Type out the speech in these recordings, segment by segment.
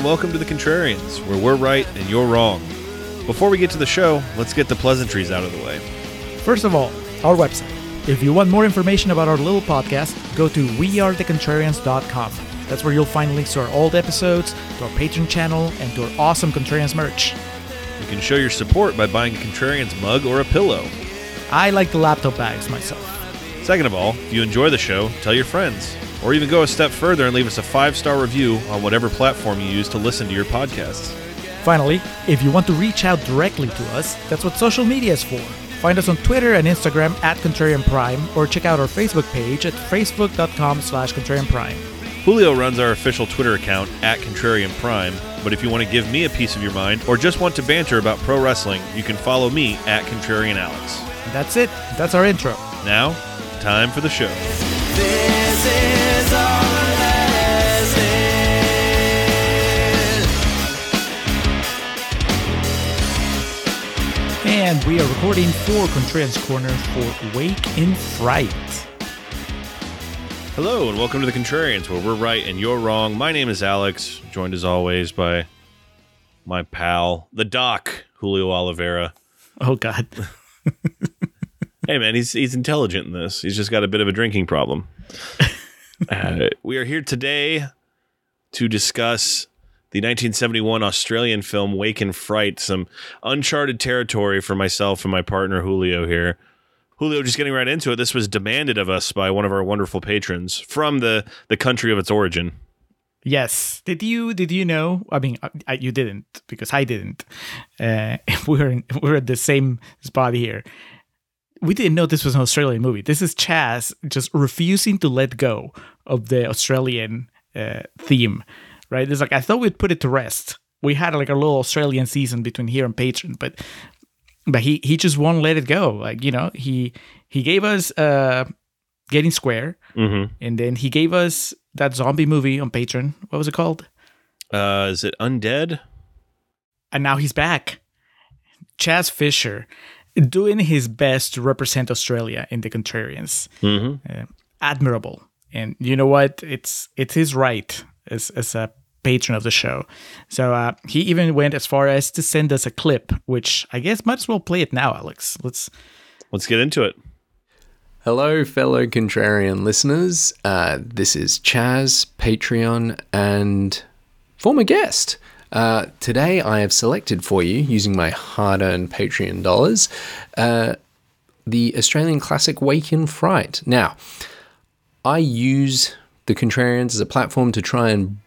and welcome to The Contrarians, where we're right and you're wrong. Before we get to the show, let's get the pleasantries out of the way. First of all, our website. If you want more information about our little podcast, go to wearethecontrarians.com. That's where you'll find links to our old episodes, to our Patreon channel, and to our awesome Contrarians merch. You can show your support by buying a Contrarians mug or a pillow. I like the laptop bags myself. Second of all, if you enjoy the show, tell your friends. Or even go a step further and leave us a five star review on whatever platform you use to listen to your podcasts. Finally, if you want to reach out directly to us, that's what social media is for. Find us on Twitter and Instagram at Contrarian Prime, or check out our Facebook page at facebook.com slash Contrarian Prime. Julio runs our official Twitter account at Contrarian Prime, but if you want to give me a piece of your mind or just want to banter about pro wrestling, you can follow me at Contrarian Alex. That's it. That's our intro. Now, time for the show. And we are recording for Contrarian's Corner for Wake in Fright. Hello and welcome to the Contrarians, where we're right and you're wrong. My name is Alex, joined as always by my pal, the Doc, Julio Oliveira. Oh, God. Hey man, he's he's intelligent in this. He's just got a bit of a drinking problem. uh, we are here today to discuss the 1971 Australian film Wake in Fright, some uncharted territory for myself and my partner Julio here. Julio, just getting right into it. This was demanded of us by one of our wonderful patrons from the the country of its origin. Yes. Did you did you know? I mean, I, you didn't because I didn't. Uh, we're in, we're at the same spot here. We didn't know this was an Australian movie. This is Chas just refusing to let go of the Australian uh, theme, right? It's like I thought we'd put it to rest. We had like a little Australian season between here and Patreon, but but he he just won't let it go. Like you know, he he gave us uh, Getting Square, Mm-hmm. and then he gave us that zombie movie on Patreon. What was it called? Uh, is it Undead? and now he's back. Chas Fisher doing his best to represent Australia in the Contrarians. Mm-hmm. Uh, admirable. And you know what? It's it's his right as as a patron of the show. So uh, he even went as far as to send us a clip, which I guess might as well play it now, Alex. Let's Let's get into it. Hello, fellow contrarian listeners. Uh, this is Chas, Patreon, and former guest. Uh, today, I have selected for you, using my hard earned Patreon dollars, uh, the Australian classic Wake in Fright. Now, I use the Contrarians as a platform to try and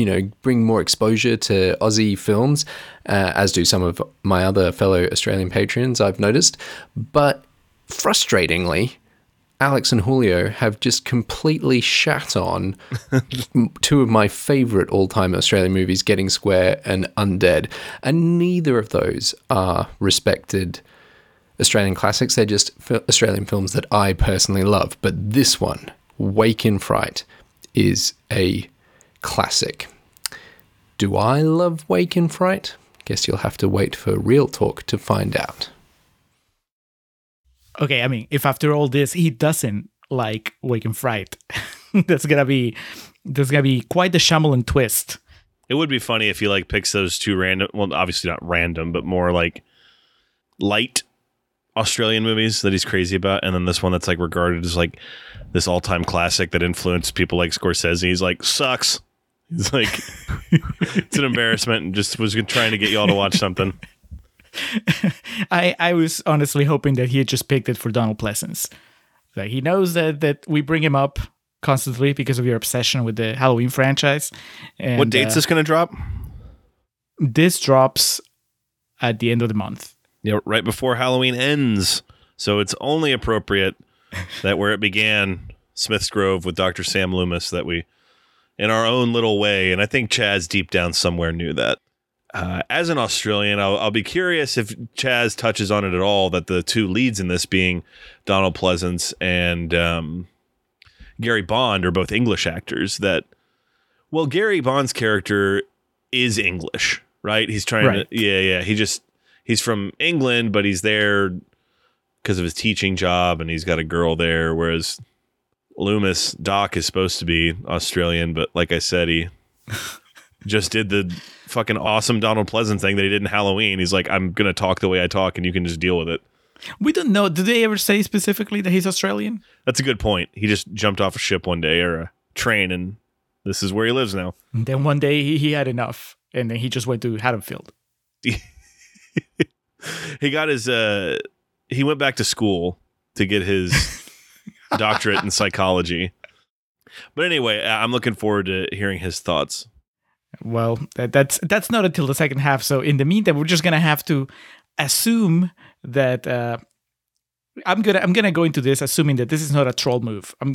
you know bring more exposure to Aussie films, uh, as do some of my other fellow Australian patrons. I've noticed, but frustratingly, Alex and Julio have just completely shat on two of my favorite all-time Australian movies, Getting Square and Undead, and neither of those are respected Australian classics. They're just Australian films that I personally love. But this one, Wake in Fright, is a classic. Do I love Wake in Fright? Guess you'll have to wait for real talk to find out. okay. I mean, if after all this he doesn't like Wake in Fright, that's gonna be that's gonna be quite the Shyamalan twist. It would be funny if he like picks those two random, well, obviously not random, but more like light Australian movies that he's crazy about, and then this one that's like regarded as like this all-time classic that influenced people like Scorsese. He's like sucks. He's like it's an embarrassment, and just was trying to get y'all to watch something. I I was honestly hoping that he had just picked it for Donald Pleasence. Like he knows that that we bring him up constantly because of your obsession with the Halloween franchise. And, what date's uh, this going to drop? this drops at the end of the month. Yeah, right before Halloween ends. So it's only appropriate that where it began, Smith's Grove with Dr. Sam Loomis, that we, in our own little way, and I think Chas deep down somewhere knew that. Uh, as an Australian, I'll, I'll be curious if Chas touches on it at all. That the two leads in this being Donald Pleasence and um, Gary Bond are both English actors. That well, Gary Bond's character is English, right? He's trying Right. to, yeah, yeah. He just he's from England, but he's there because of his teaching job, and he's got a girl there. Whereas Loomis Doc is supposed to be Australian, but like I said, he just did the fucking awesome Donald Pleasence thing that he did in Halloween. He's like, I'm gonna talk the way I talk, and you can just deal with it. We don't know. Did they ever say specifically that he's Australian? That's a good point. He just jumped off a ship one day or a train, and this is where he lives now. And then one day he, he had enough, and then he just went to Haddonfield. He got his. uh He went back to school to get his doctorate in psychology. But anyway, I'm looking forward to hearing his thoughts. Well, that, that's that's not until the second half. So in the meantime, we're just gonna have to assume that uh, I'm gonna I'm gonna go into this assuming that this is not a troll move. I'm,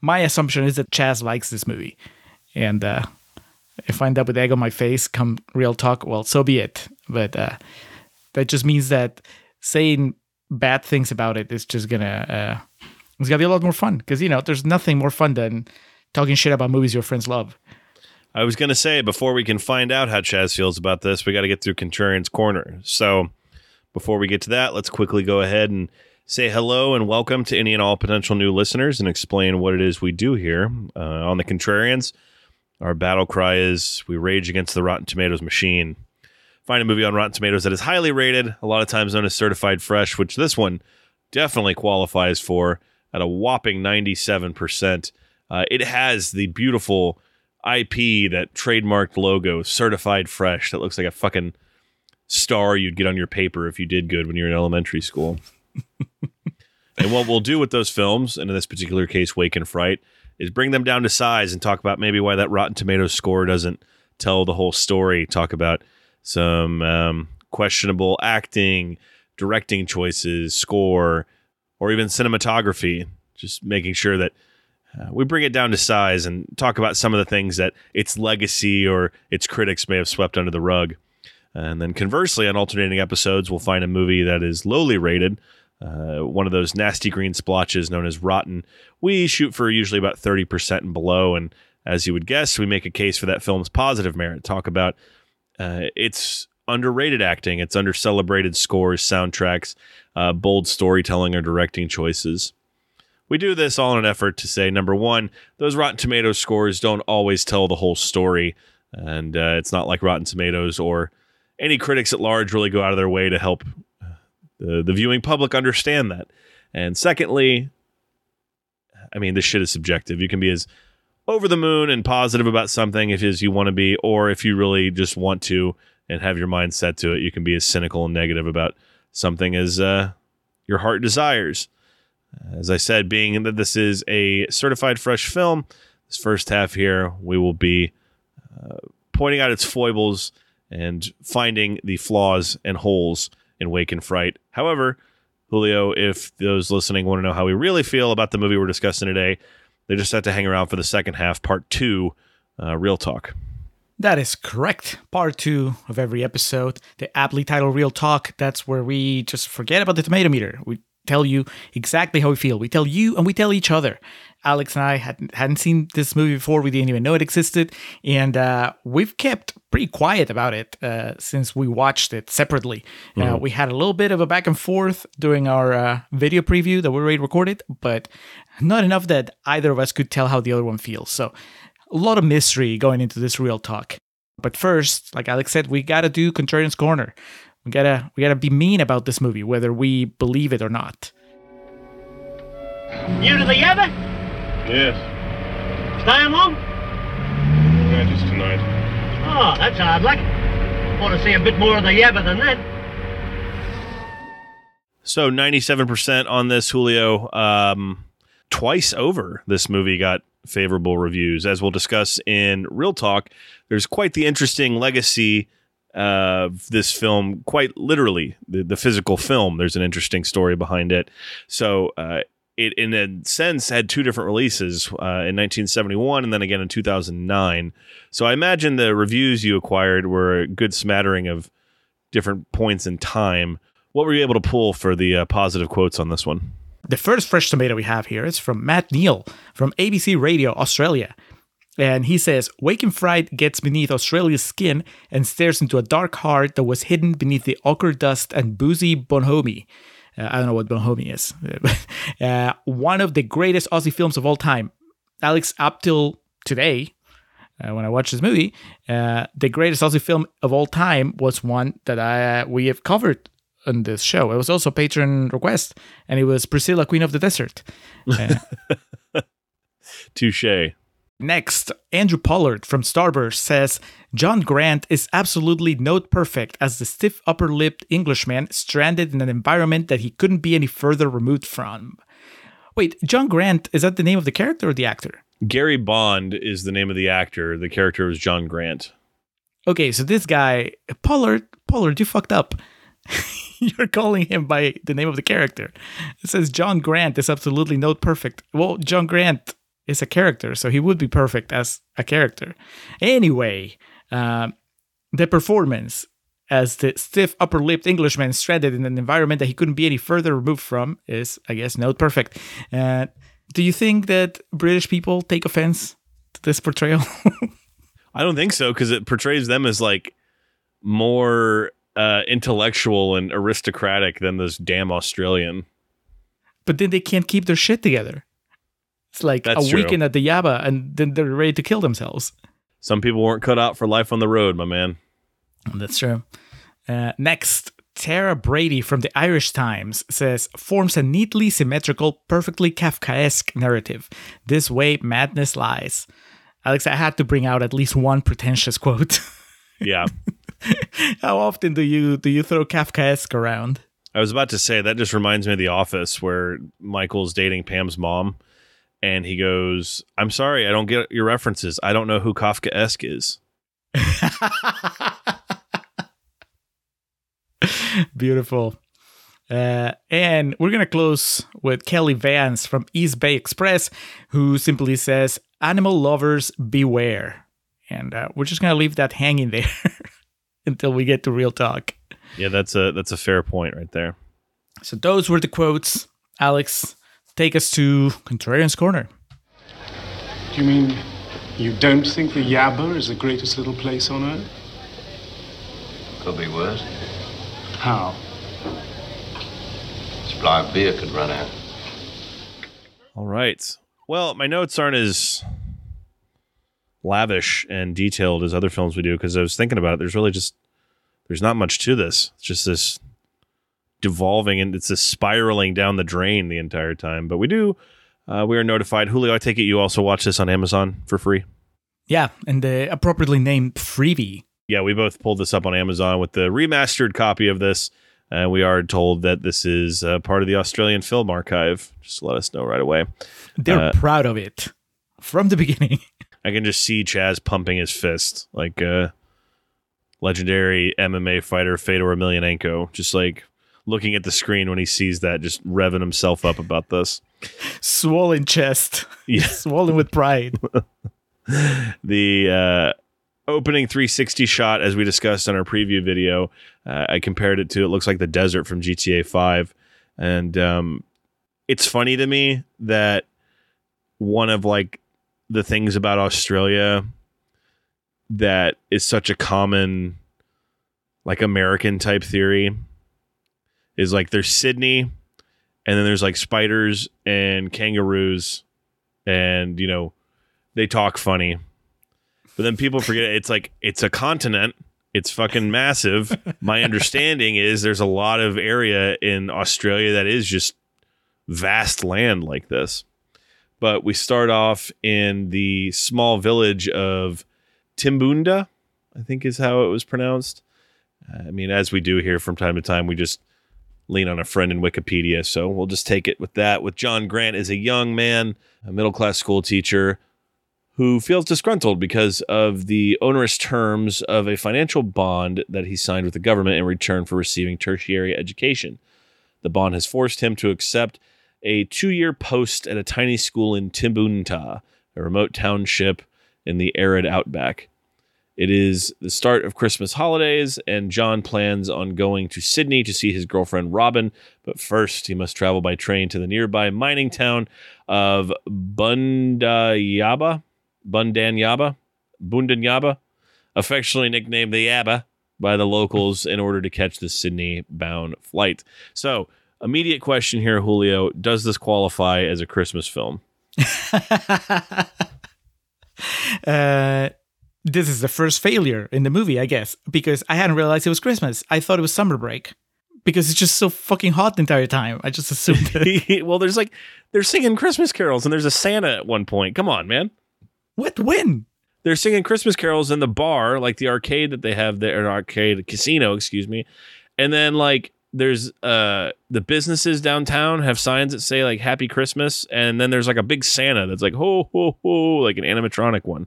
my assumption is that Chas likes this movie, and uh, if I end up with egg on my face, come real talk, well, so be it. But uh, that just means that saying bad things about it is just gonna it's gonna be a lot more fun because you know there's nothing more fun than talking shit about movies your friends love. I was going to say before we can find out how Chas feels about this, we got to get through Contrarian's Corner. So before we get to that, let's quickly go ahead and say hello and welcome to any and all potential new listeners and explain what it is we do here uh, on the Contrarians. Our battle cry is we rage against the Rotten Tomatoes machine. Find a movie on Rotten Tomatoes that is highly rated, a lot of times known as certified fresh, which this one definitely qualifies for at a whopping 97%. Uh, it has the beautiful IP, that trademarked logo, certified fresh, that looks like a fucking star you'd get on your paper if you did good when you were in elementary school. and what we'll do with those films, and in this particular case, Wake in Fright, is bring them down to size and talk about maybe why that Rotten Tomatoes score doesn't tell the whole story. Talk about some um, questionable acting, directing choices, score, or even cinematography. Just making sure that uh, we bring it down to size and talk about some of the things that its legacy or its critics may have swept under the rug. And then conversely, on alternating episodes, we'll find a movie that is lowly rated, uh, one of those nasty green splotches known as rotten. We shoot for usually about 30% and below. And as you would guess, we make a case for that film's positive merit, talk about uh, its underrated acting, its under celebrated scores, soundtracks, uh, bold storytelling, or directing choices. We do this all in an effort to say number one, those Rotten Tomatoes scores don't always tell the whole story. And uh, it's not like Rotten Tomatoes or any critics at large really go out of their way to help uh, the, the viewing public understand that. And secondly, I mean, this shit is subjective. You can be as over the moon and positive about something if as you want to be, or if you really just want to and have your mind set to it, you can be as cynical and negative about something as uh, your heart desires. As I said, being that this is a certified fresh film, this first half here, we will be uh, pointing out its foibles and finding the flaws and holes in Wake in Fright. However, Julio, if those listening want to know how we really feel about the movie we're discussing today, they just have to hang around for the second half, part two, uh, Real Talk. That is correct. Part two of every episode, the aptly titled Real Talk. That's where we just forget about the tomato meter. We tell you exactly how we feel. We tell you and we tell each other. Alex and I hadn't, hadn't seen this movie before. We didn't even know it existed. And uh, we've kept pretty quiet about it uh, since we watched it separately. Uh, we had a little bit of a back and forth during our uh, video preview that we already recorded, but not enough that either of us could tell how the other one feels. So a lot of mystery going into this real talk. But first, like Alex said, we gotta do Contrarian's Corner. We gotta we gotta be mean about this movie, whether we believe it or not. You to the Yabba? Yes, Staying long? yeah, just tonight. Oh, that's hard luck. Want to see a bit more of the Yabba than that. So 97% on this, Julio. Um, twice over, this movie got favorable reviews. As we'll discuss in Real Talk, there's quite the interesting legacy of this film, quite literally, the, the physical film. There's an interesting story behind it. So, uh, it, in a sense, had two different releases uh, in 1971 and then again in 2009. So, I imagine the reviews you acquired were a good smattering of different points in time. What were you able to pull for the uh, positive quotes on this one? The first fresh tomato we have here is from Matt Neal from ABC Radio Australia. And he says, Wake in Fright gets beneath Australia's skin and stares into a dark heart that was hidden beneath the ochre dust and boozy bonhomie. Uh, I don't know what bonhomie is. uh, one of the greatest Aussie films of all time. Alex, up till today, uh, when I watched this movie. Uh, the greatest Aussie film of all time was one that I we have covered on this show. It was also a patron request, and it was Priscilla, Queen of the Desert. Uh, Touche. Next, Andrew Pollard from Starburst says John Grant is absolutely note perfect as the stiff upper lipped Englishman stranded in an environment that he couldn't be any further removed from. Wait, John Grant, is that the name of the character or the actor? Gary Bond is the name of the actor. The character was John Grant. Okay, so this guy, Pollard, Pollard, you fucked up. You're calling him by the name of the character. It says John Grant is absolutely note perfect. Well, John Grant is a character, so he would be perfect as a character. Anyway, uh, the performance as the stiff upper lipped Englishman stranded in an environment that he couldn't be any further removed from is, I guess, note perfect. Uh, do you think that British people take offense to this portrayal? I don't think so because it portrays them as like more uh, intellectual and aristocratic than this damn Australian. but then they can't keep their shit together. It's like That's a true. weekend at the Yabba and then they're ready to kill themselves. Some people weren't cut out for life on the road, my man. That's true. Uh, next, Tara Brady from the Irish Times says forms a neatly symmetrical, perfectly Kafkaesque narrative. This way, madness lies. Alex, I had to bring out at least one pretentious quote. Yeah. How often do you do you throw Kafkaesque around? I was about to say that just reminds me of The Office where Michael's dating Pam's mom and he goes, I'm sorry, I don't get your references. I don't know who Kafka esque is. Beautiful. Uh, and we're going to close with Kelly Vance from East Bay Express, who simply says, Animal lovers beware. And uh, we're just going to leave that hanging there until we get to real talk. Yeah, that's a that's a fair point right there. So, those were the quotes. Alex, take us to Contrarian's Corner. Do you mean you don't think the Yabba is the greatest little place on earth? Could be worse. How? Supply of beer could run out. All right. Well, my notes aren't as lavish and detailed as other films we do because I was thinking about it. There's really just there's not much to this. It's just this devolving and it's this spiraling down the drain the entire time. But we do uh, we are notified. Julio, I take it you also watch this on Amazon for free. Yeah, and the appropriately named Freebie. Yeah, we both pulled this up on Amazon with the remastered copy of this. And we are told that this is uh, part of the Australian Film Archive. Just let us know right away. They're Uh, proud of it from the beginning. I can just see Chas pumping his fist like a legendary MMA fighter Fedor Emelianenko, just like looking at the screen when he sees that, just revving himself up about this. Swollen chest. Yeah. Swollen with pride. The uh, opening 360 shot, as we discussed on our preview video, uh, I compared it to it looks like the desert from GTA 5, and um, it's funny to me that one of like the things about Australia that is such a common like American type theory is like there's Sydney and then there's like spiders and kangaroos and you know they talk funny. But then people forget it's like it's a continent. It's fucking massive. My understanding is there's a lot of area in Australia that is just vast land like this but we start off in the small village of Timbunda, I think is how it was pronounced. Uh, I mean, as we do here from time to time, we just lean on a friend in Wikipedia. So we'll just take it with that. With John Grant as a young man, a middle class school teacher who feels disgruntled because of the onerous terms of a financial bond that he signed with the government in return for receiving tertiary education. The bond has forced him to accept a two year post at a tiny school in Timbunta, a remote township in the arid outback. It is the start of Christmas holidays, and John plans on going to Sydney to see his girlfriend Robin. But first, he must travel by train to the nearby mining town of Bundayaba, Bundanyabba, Bundanyabba, affectionately nicknamed the Yabba by the locals in order to catch the Sydney bound flight. So, immediate question here, Julio Does this qualify as a Christmas film? uh, this is the first failure in the movie, I guess, because I hadn't realized it was Christmas. I thought it was summer break because it's just so fucking hot the entire time. I just assumed that. well, there's like they're singing Christmas carols, and there's a Santa at one point. Come on, man. what? When? They're singing Christmas carols in the bar, like the arcade that they have there, an arcade casino, excuse me. And then like there's uh the businesses downtown have signs that say like Happy Christmas, and then there's like a big Santa that's like ho ho ho, like an animatronic one.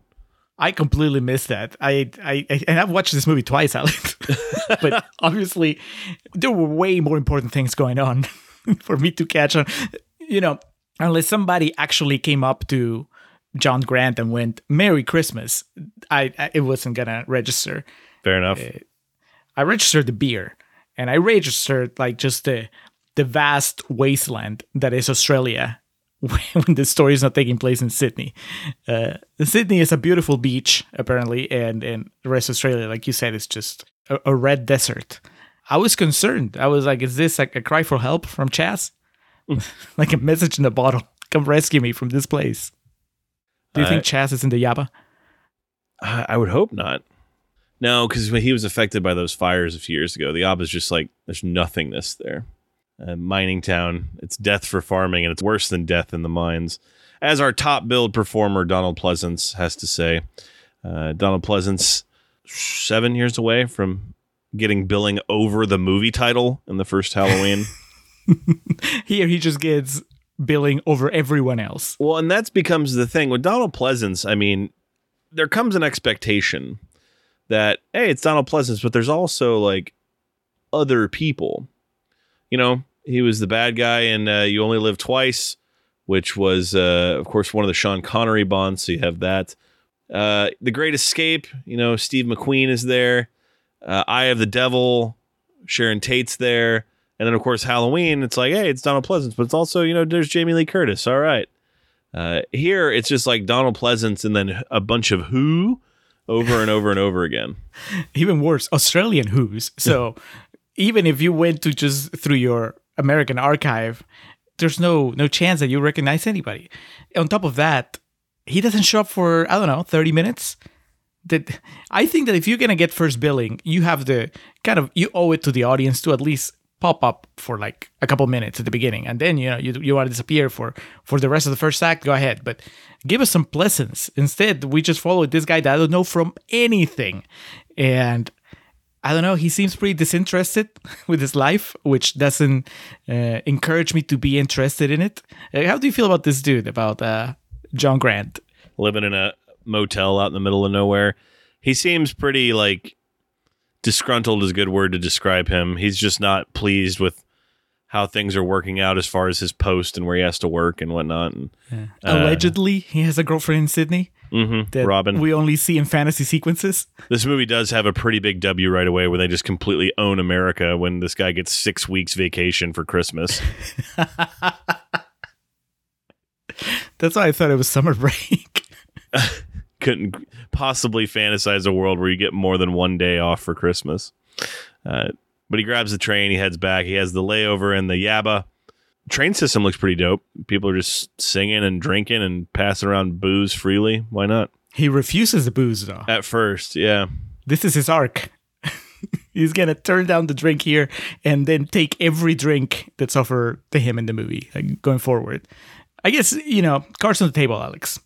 I completely missed that. I, I, I and I've watched this movie twice, Alex. but obviously, there were way more important things going on for me to catch on. You know, unless somebody actually came up to John Grant and went "Merry Christmas," I, I it wasn't gonna register. Fair enough. I registered the beer, and I registered like just the the vast wasteland that is Australia when the story is not taking place in Sydney. Uh, Sydney is a beautiful beach apparently, and and the rest of Australia, like you said, is just a, a red desert. I was concerned. I was like, "Is this like a cry for help from Chas? like a message in a bottle? Come rescue me from this place." Do you Uh, think Chas is in the Yabba? I would hope not. No, because he was affected by those fires a few years ago, the Ob is just like there's nothingness there. Uh, mining town, it's death for farming, and it's worse than death in the mines. As our top build performer Donald Pleasence has to say, uh, Donald Pleasence seven years away from getting billing over the movie title in the first Halloween. Here he just gets billing over everyone else. Well, and that's becomes the thing with Donald Pleasence. I mean, there comes an expectation that hey, it's Donald Pleasence, but there's also like other people. You know, he was the bad guy in uh, You Only Live Twice, which was, uh, of course, one of the Sean Connery bonds. So you have that. Uh, the Great Escape. You know, Steve McQueen is there. Uh, Eye of the Devil. Sharon Tate's there. And then, of course, Halloween. It's like, hey, it's Donald Pleasence, but it's also, you know, there's Jamie Lee Curtis. All right. Uh, here, it's just like Donald Pleasence and then a bunch of who over and over and over again. even worse, Australian Who's. So even if you went to just through your American archive, there's no no chance that you recognize anybody. On top of that, he doesn't show up for I don't know thirty minutes. That I think that if you're gonna get first billing, you have the kind of you owe it to the audience to at least pop up for like a couple minutes at the beginning, and then you know you you want to disappear for for the rest of the first act. Go ahead, but give us some pleasance. Instead, we just follow this guy that I don't know from anything, and I don't know. He seems pretty disinterested with his life, which doesn't uh, encourage me to be interested in it. Uh, how do you feel about this dude, about uh, John Grant? living in a motel out in the middle of nowhere. He seems pretty like disgruntled is a good word to describe him. He's just not pleased with how things are working out as far as his post and where he has to work and whatnot. And Allegedly, he has a girlfriend in Sydney mhm, that Robin, we only see in fantasy sequences. this movie does have a pretty big W right away where they just completely own America when this guy gets six weeks vacation for Christmas. That's why I thought it was summer break. couldn't possibly fantasize a world where you get more than one day off for Christmas. Uh, but he grabs the train, he heads back. He has the layover in the Yabba. Train system looks pretty dope. People are just singing and drinking and passing around booze freely. Why not? he refuses the booze, though. At first, yeah. This is his arc. He's gonna turn down the drink here and then take every drink that's offered to him in the movie like, going forward. I guess you know cards on the table, Alex.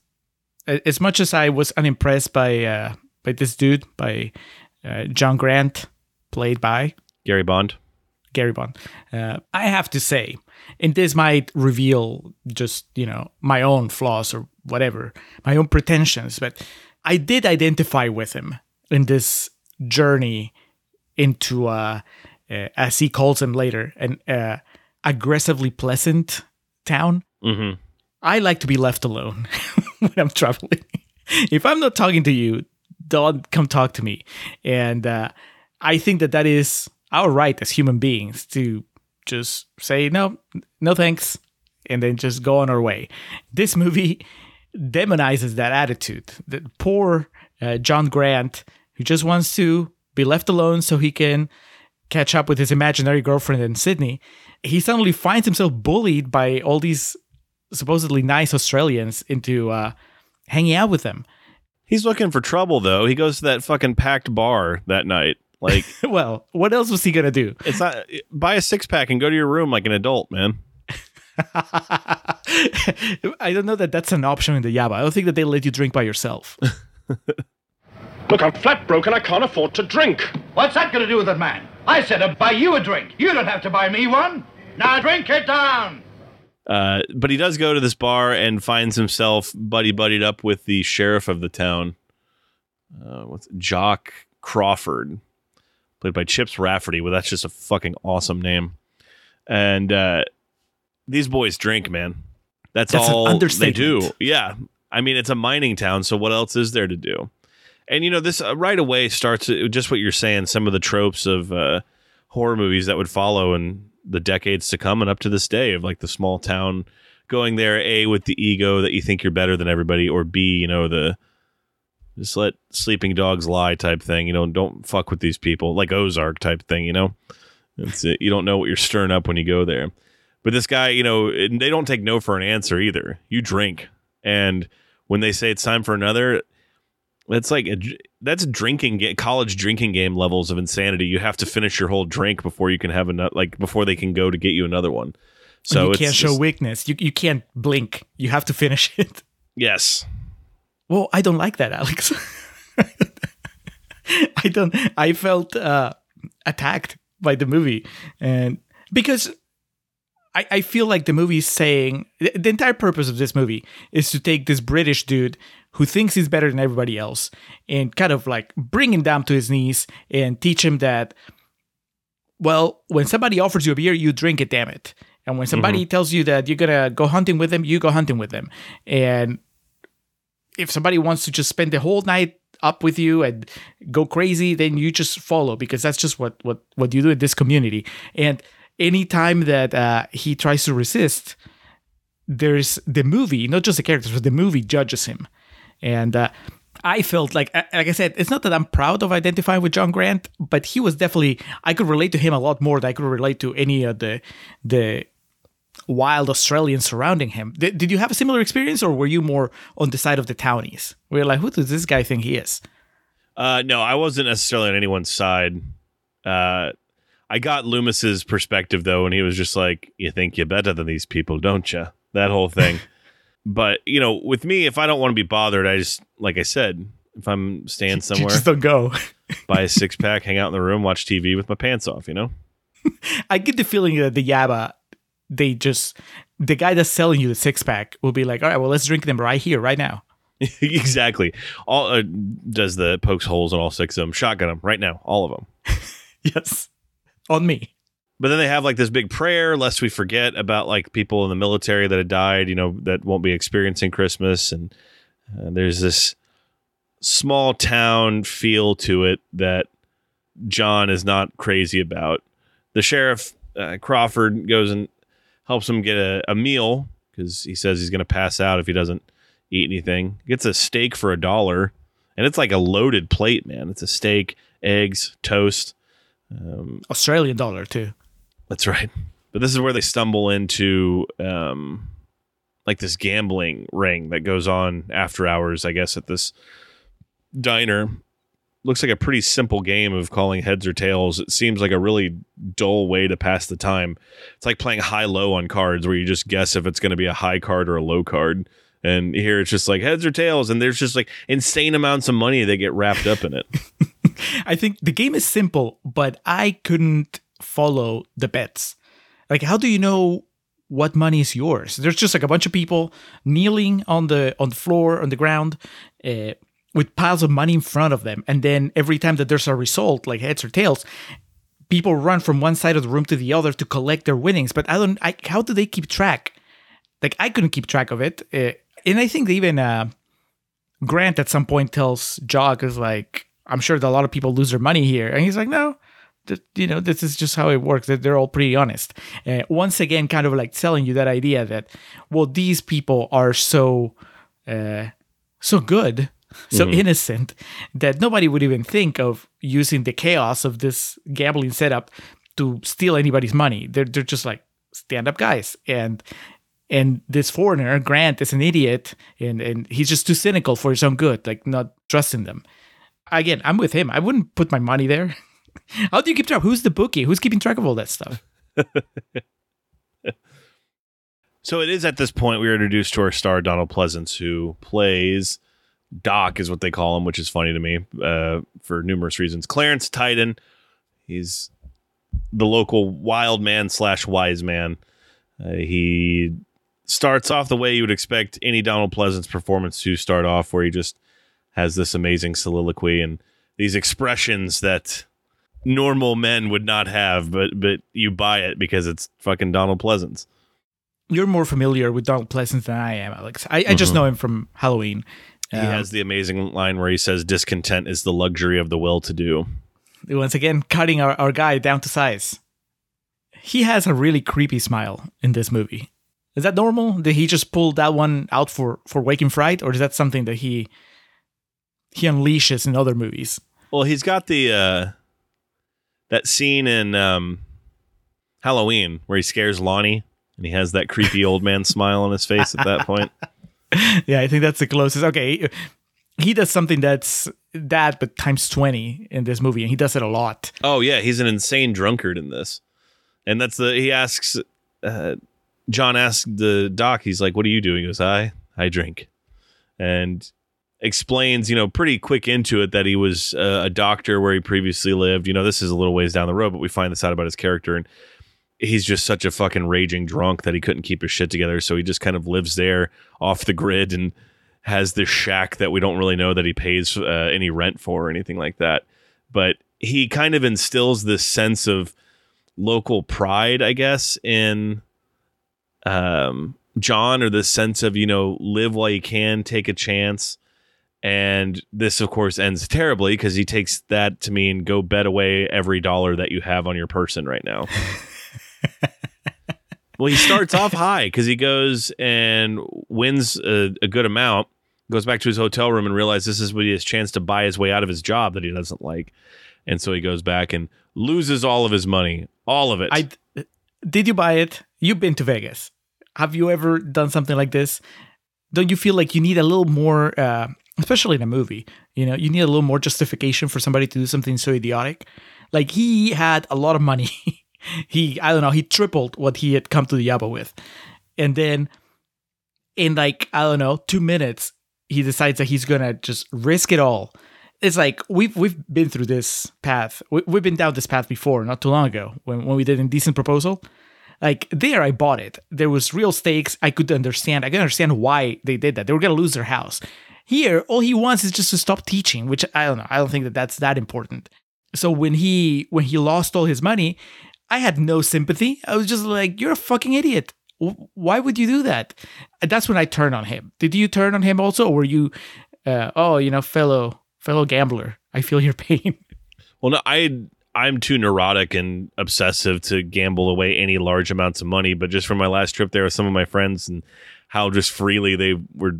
As much as I was unimpressed by uh, by this dude, by uh, John Grant, played by Gary Bond. Gary Bond, uh, I have to say, and this might reveal just you know my own flaws or whatever, my own pretensions, but I did identify with him in this journey into, uh, uh, as he calls him later, an uh, aggressively pleasant town. hmm I like to be left alone when I'm traveling. if I'm not talking to you, don't come talk to me. And uh, I think that that is our right as human beings to just say no, no thanks, and then just go on our way. This movie demonizes that attitude. The poor uh, John Grant, who just wants to be left alone so he can catch up with his imaginary girlfriend in Sydney, he suddenly finds himself bullied by all these supposedly nice Australians into uh, hanging out with them. He's looking for trouble though. He goes to that fucking packed bar that night. Like well, what else was he gonna do? it's not buy a six pack and go to your room like an adult, man. I don't know that that's an option in the Yabba. I don't think that they let you drink by yourself. Look, I'm flat broke and I can't afford to drink. What's that going to do with it, man? I said I'd buy you a drink. You don't have to buy me one. Now drink it down. Uh, but he does go to this bar and finds himself buddy buddied up with the sheriff of the town. Uh, what's Jock Crawford, played by Chips Rafferty. Well, that's just a fucking awesome name. And uh, these boys drink, man. That's, That's all they do. Yeah, I mean it's a mining town, so what else is there to do? And you know this uh, right away starts uh, just what you're saying. Some of the tropes of uh, horror movies that would follow in the decades to come and up to this day of like the small town going there a with the ego that you think you're better than everybody or b you know the just let sleeping dogs lie type thing you know don't fuck with these people like ozark type thing you know? It's uh, you don't know what you're stirring up when you go there. But this guy you know they don't take no for an answer either. You drink and when they say it's time for another it's like a, that's drinking college drinking game levels of insanity. You have to finish your whole drink before you can have another like before they can go to get you another one. So you can't show just- weakness. You you can't blink. You have to finish it. yes. Well, I don't like that, Alex. I don't. I felt uh, attacked by the movie, and because I, I feel like the movie is saying the, the entire purpose of this movie is to take this British dude who thinks he's better than everybody else and kind of like bring him down to his knees and teach him that. Well, when somebody offers you a beer, you drink it. Damn it! And when somebody mm-hmm. tells you that you're gonna go hunting with them, you go hunting with them. And if somebody wants to just spend the whole night up with you and go crazy, then you just follow because that's just what what what you do in this community. And anytime that uh, he tries to resist, there's the movie, not just the characters, but the movie judges him. And uh, I felt like, like I said, it's not that I'm proud of identifying with John Grant, but he was definitely I could relate to him a lot more than I could relate to any of the the wild Australians surrounding him. Did, did you have a similar experience, or were you more on the side of the townies? Where you're like, who does this guy think he is? Uh, no, I wasn't necessarily on anyone's side. Uh, I got Loomis's perspective though, and he was just like, "You think you're better than these people, don't you?" That whole thing. but you know, with me, if I don't want to be bothered, I just, like I said, if I'm staying You somewhere, just don't go. buy a six pack, hang out in the room, watch TV with my pants off. You know. I get the feeling that the Yabba, they just the guy that's selling you the six pack will be like, all right, well, let's drink them right here, right now. exactly. All uh, does the pokes holes in all six of them. Shotgun them right now, all of them. Yes, on me. But then they have like this big prayer, lest we forget about like people in the military that had died, you know, that won't be experiencing Christmas. And uh, there's this small town feel to it that John is not crazy about. The sheriff, uh, Crawford, goes and helps him get a, a meal because he says he's going to pass out if he doesn't eat anything. Gets a steak for a dollar. And it's like a loaded plate, man. It's a steak, eggs, toast. Australian dollar too. That's right. But this is where they stumble into um, like this gambling ring that goes on after hours, I guess, at this diner. Looks like a pretty simple game of calling heads or tails. It seems like a really dull way to pass the time. It's like playing high low on cards where you just guess if it's going to be a high card or a low card. And here it's just like heads or tails, and there's just like insane amounts of money that get wrapped up in it. I think the game is simple, but I couldn't follow the bets. Like, how do you know what money is yours? There's just like a bunch of people kneeling on the on the floor on the ground uh, with piles of money in front of them, and then every time that there's a result, like heads or tails, people run from one side of the room to the other to collect their winnings. But I don't. I, how do they keep track? Like, I couldn't keep track of it, uh, and I think even uh, Grant at some point tells Jock is like, I'm sure that a lot of people lose their money here, and he's like, no, that you know this is just how it works. That they're all pretty honest. Uh, once again, kind of like telling you that idea that well, these people are so uh, so good, so innocent that nobody would even think of using the chaos of this gambling setup to steal anybody's money. They're they're just like stand up guys and and this foreigner Grant is an idiot, and and he's just too cynical for his own good, like not trusting them. Again, I'm with him. I wouldn't put my money there. How do you keep track? Who's the bookie? Who's keeping track of all that stuff? So it is at this point we are introduced to our star Donald Pleasence, who plays Doc, is what they call him, which is funny to me uh, for numerous reasons. Clarence Tydon, he's the local wild man slash wise man. Uh, he starts off the way you would expect any Donald Pleasence performance to start off, where he just has this amazing soliloquy and these expressions that normal men would not have, but but you buy it because it's fucking Donald Pleasence. You're more familiar with Donald Pleasence than I am, Alex. I, I just know him from Halloween. He Um, has the amazing line where he says, "Discontent is the luxury of the well-to-do." once again cutting our, our guy down to size. He has a really creepy smile in this movie. Is that normal? Did he just pull that one out for for Wake in Fright, or is that something that he he unleashes in other movies? Well, he's got the uh, that scene in um, Halloween where he scares Lonnie, and he has that creepy old man smile on his face at that point. yeah, I think that's the closest. Okay, he does something that's that, but times twenty in this movie, and he does it a lot. Oh yeah, he's an insane drunkard in this, and that's the he asks. Uh, John asks the doc, he's like, "What are you doing?" He goes, "I I drink," and explains, you know, pretty quick into it that he was uh, a doctor where he previously lived. You know, this is a little ways down the road, but we find this out about his character, and he's just such a fucking raging drunk that he couldn't keep his shit together. So he just kind of lives there off the grid and has this shack that we don't really know that he pays uh, any rent for or anything like that. But he kind of instills this sense of local pride, I guess, in um, John, or this sense of, you know, live while you can, take a chance. And this, of course, ends terribly because he takes that to mean go bet away every dollar that you have on your person right now. well, he starts off high because he goes and wins a, a good amount, goes back to his hotel room and realizes this is what he has chance to buy his way out of his job that he doesn't like. And so he goes back and loses all of his money, all of it. I did you buy it? You've been to Vegas. Have you ever done something like this? Don't you feel like you need a little more, uh, especially in a movie? You know, you need a little more justification for somebody to do something so idiotic. Like he had a lot of money. he, I don't know, he tripled what he had come to the Yabba with, and then in like I don't know two minutes, he decides that he's gonna just risk it all. It's like we've we've been through this path. We, we've been down this path before, not too long ago when when we did Indecent Proposal. Like there, I bought it. There was real stakes. I could understand. I could understand why they did that. They were gonna lose their house. Here, all he wants is just to stop teaching, which I don't know. I don't think that that's that important. So when he when he lost all his money, I had no sympathy. I was just like, "You're a fucking idiot. Why would you do that?" That's when I turned on him. Did you turn on him also, or were you, uh, oh, you know, fellow fellow gambler? I feel your pain. Well, no, I I'm too neurotic and obsessive to gamble away any large amounts of money. But just from my last trip there with some of my friends and how just freely they were,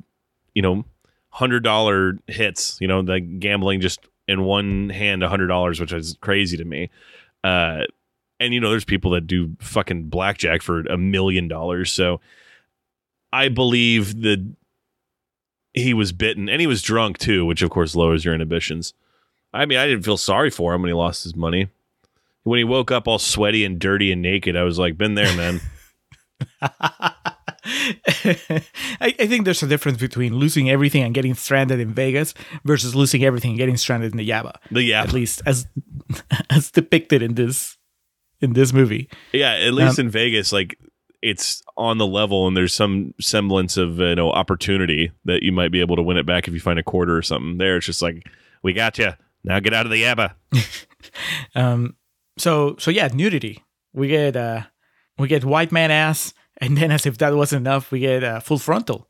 you know, hundred dollar hits. You know, the gambling just in one hand, a hundred dollars, which is crazy to me. Uh, and you know, there's people that do fucking blackjack for a million dollars. So I believe that he was bitten and he was drunk too, which of course lowers your inhibitions. I mean, I didn't feel sorry for him when he lost his money. When he woke up all sweaty and dirty and naked, I was like, been there, man. I, I think there's a difference between losing everything and getting stranded in Vegas versus losing everything and getting stranded in the Yabba. The Yabba. at least as as depicted in this in this movie. yeah, at least in Vegas, like it's on the level and there's some semblance of you know opportunity that you might be able to win it back if you find a quarter or something. There, it's just like, we got you. Now get out of the Yabba. Um, so so yeah, nudity. We get uh we get white man ass, and then as if that wasn't enough, we get uh, full frontal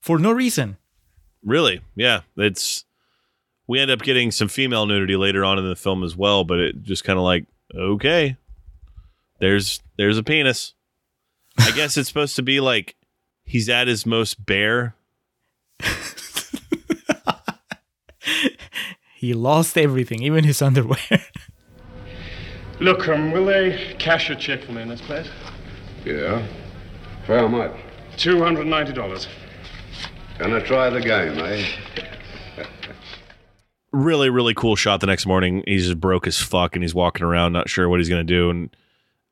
for no reason. Really? Yeah. It's we end up getting some female nudity later on in the film as well, but it just kind of like, okay. There's there's a penis. I guess it's supposed to be like he's at his most bare. He lost everything, even his underwear. Look, um, will they cash a check for me in this place? Yeah. For how much? $290. Gonna try the game, eh? really really cool shot the next morning he's just broke as fuck and he's walking around not sure what he's going to do and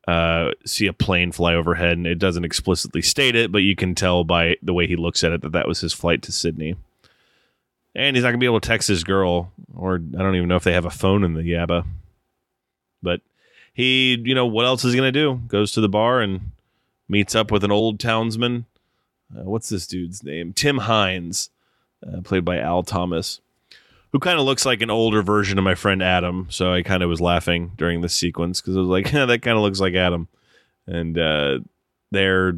uh, see a plane fly overhead and it doesn't explicitly state it but you can tell by the way he looks at it that that was his flight to sydney and he's not going to be able to text his girl or i don't even know if they have a phone in the yabba but he you know what else is he going to do goes to the bar and meets up with an old townsman uh, what's this dude's name tim hynes uh, played by al thomas who kind of looks like an older version of my friend Adam. So I kind of was laughing during this sequence because I was like, yeah, that kind of looks like Adam. And uh, they're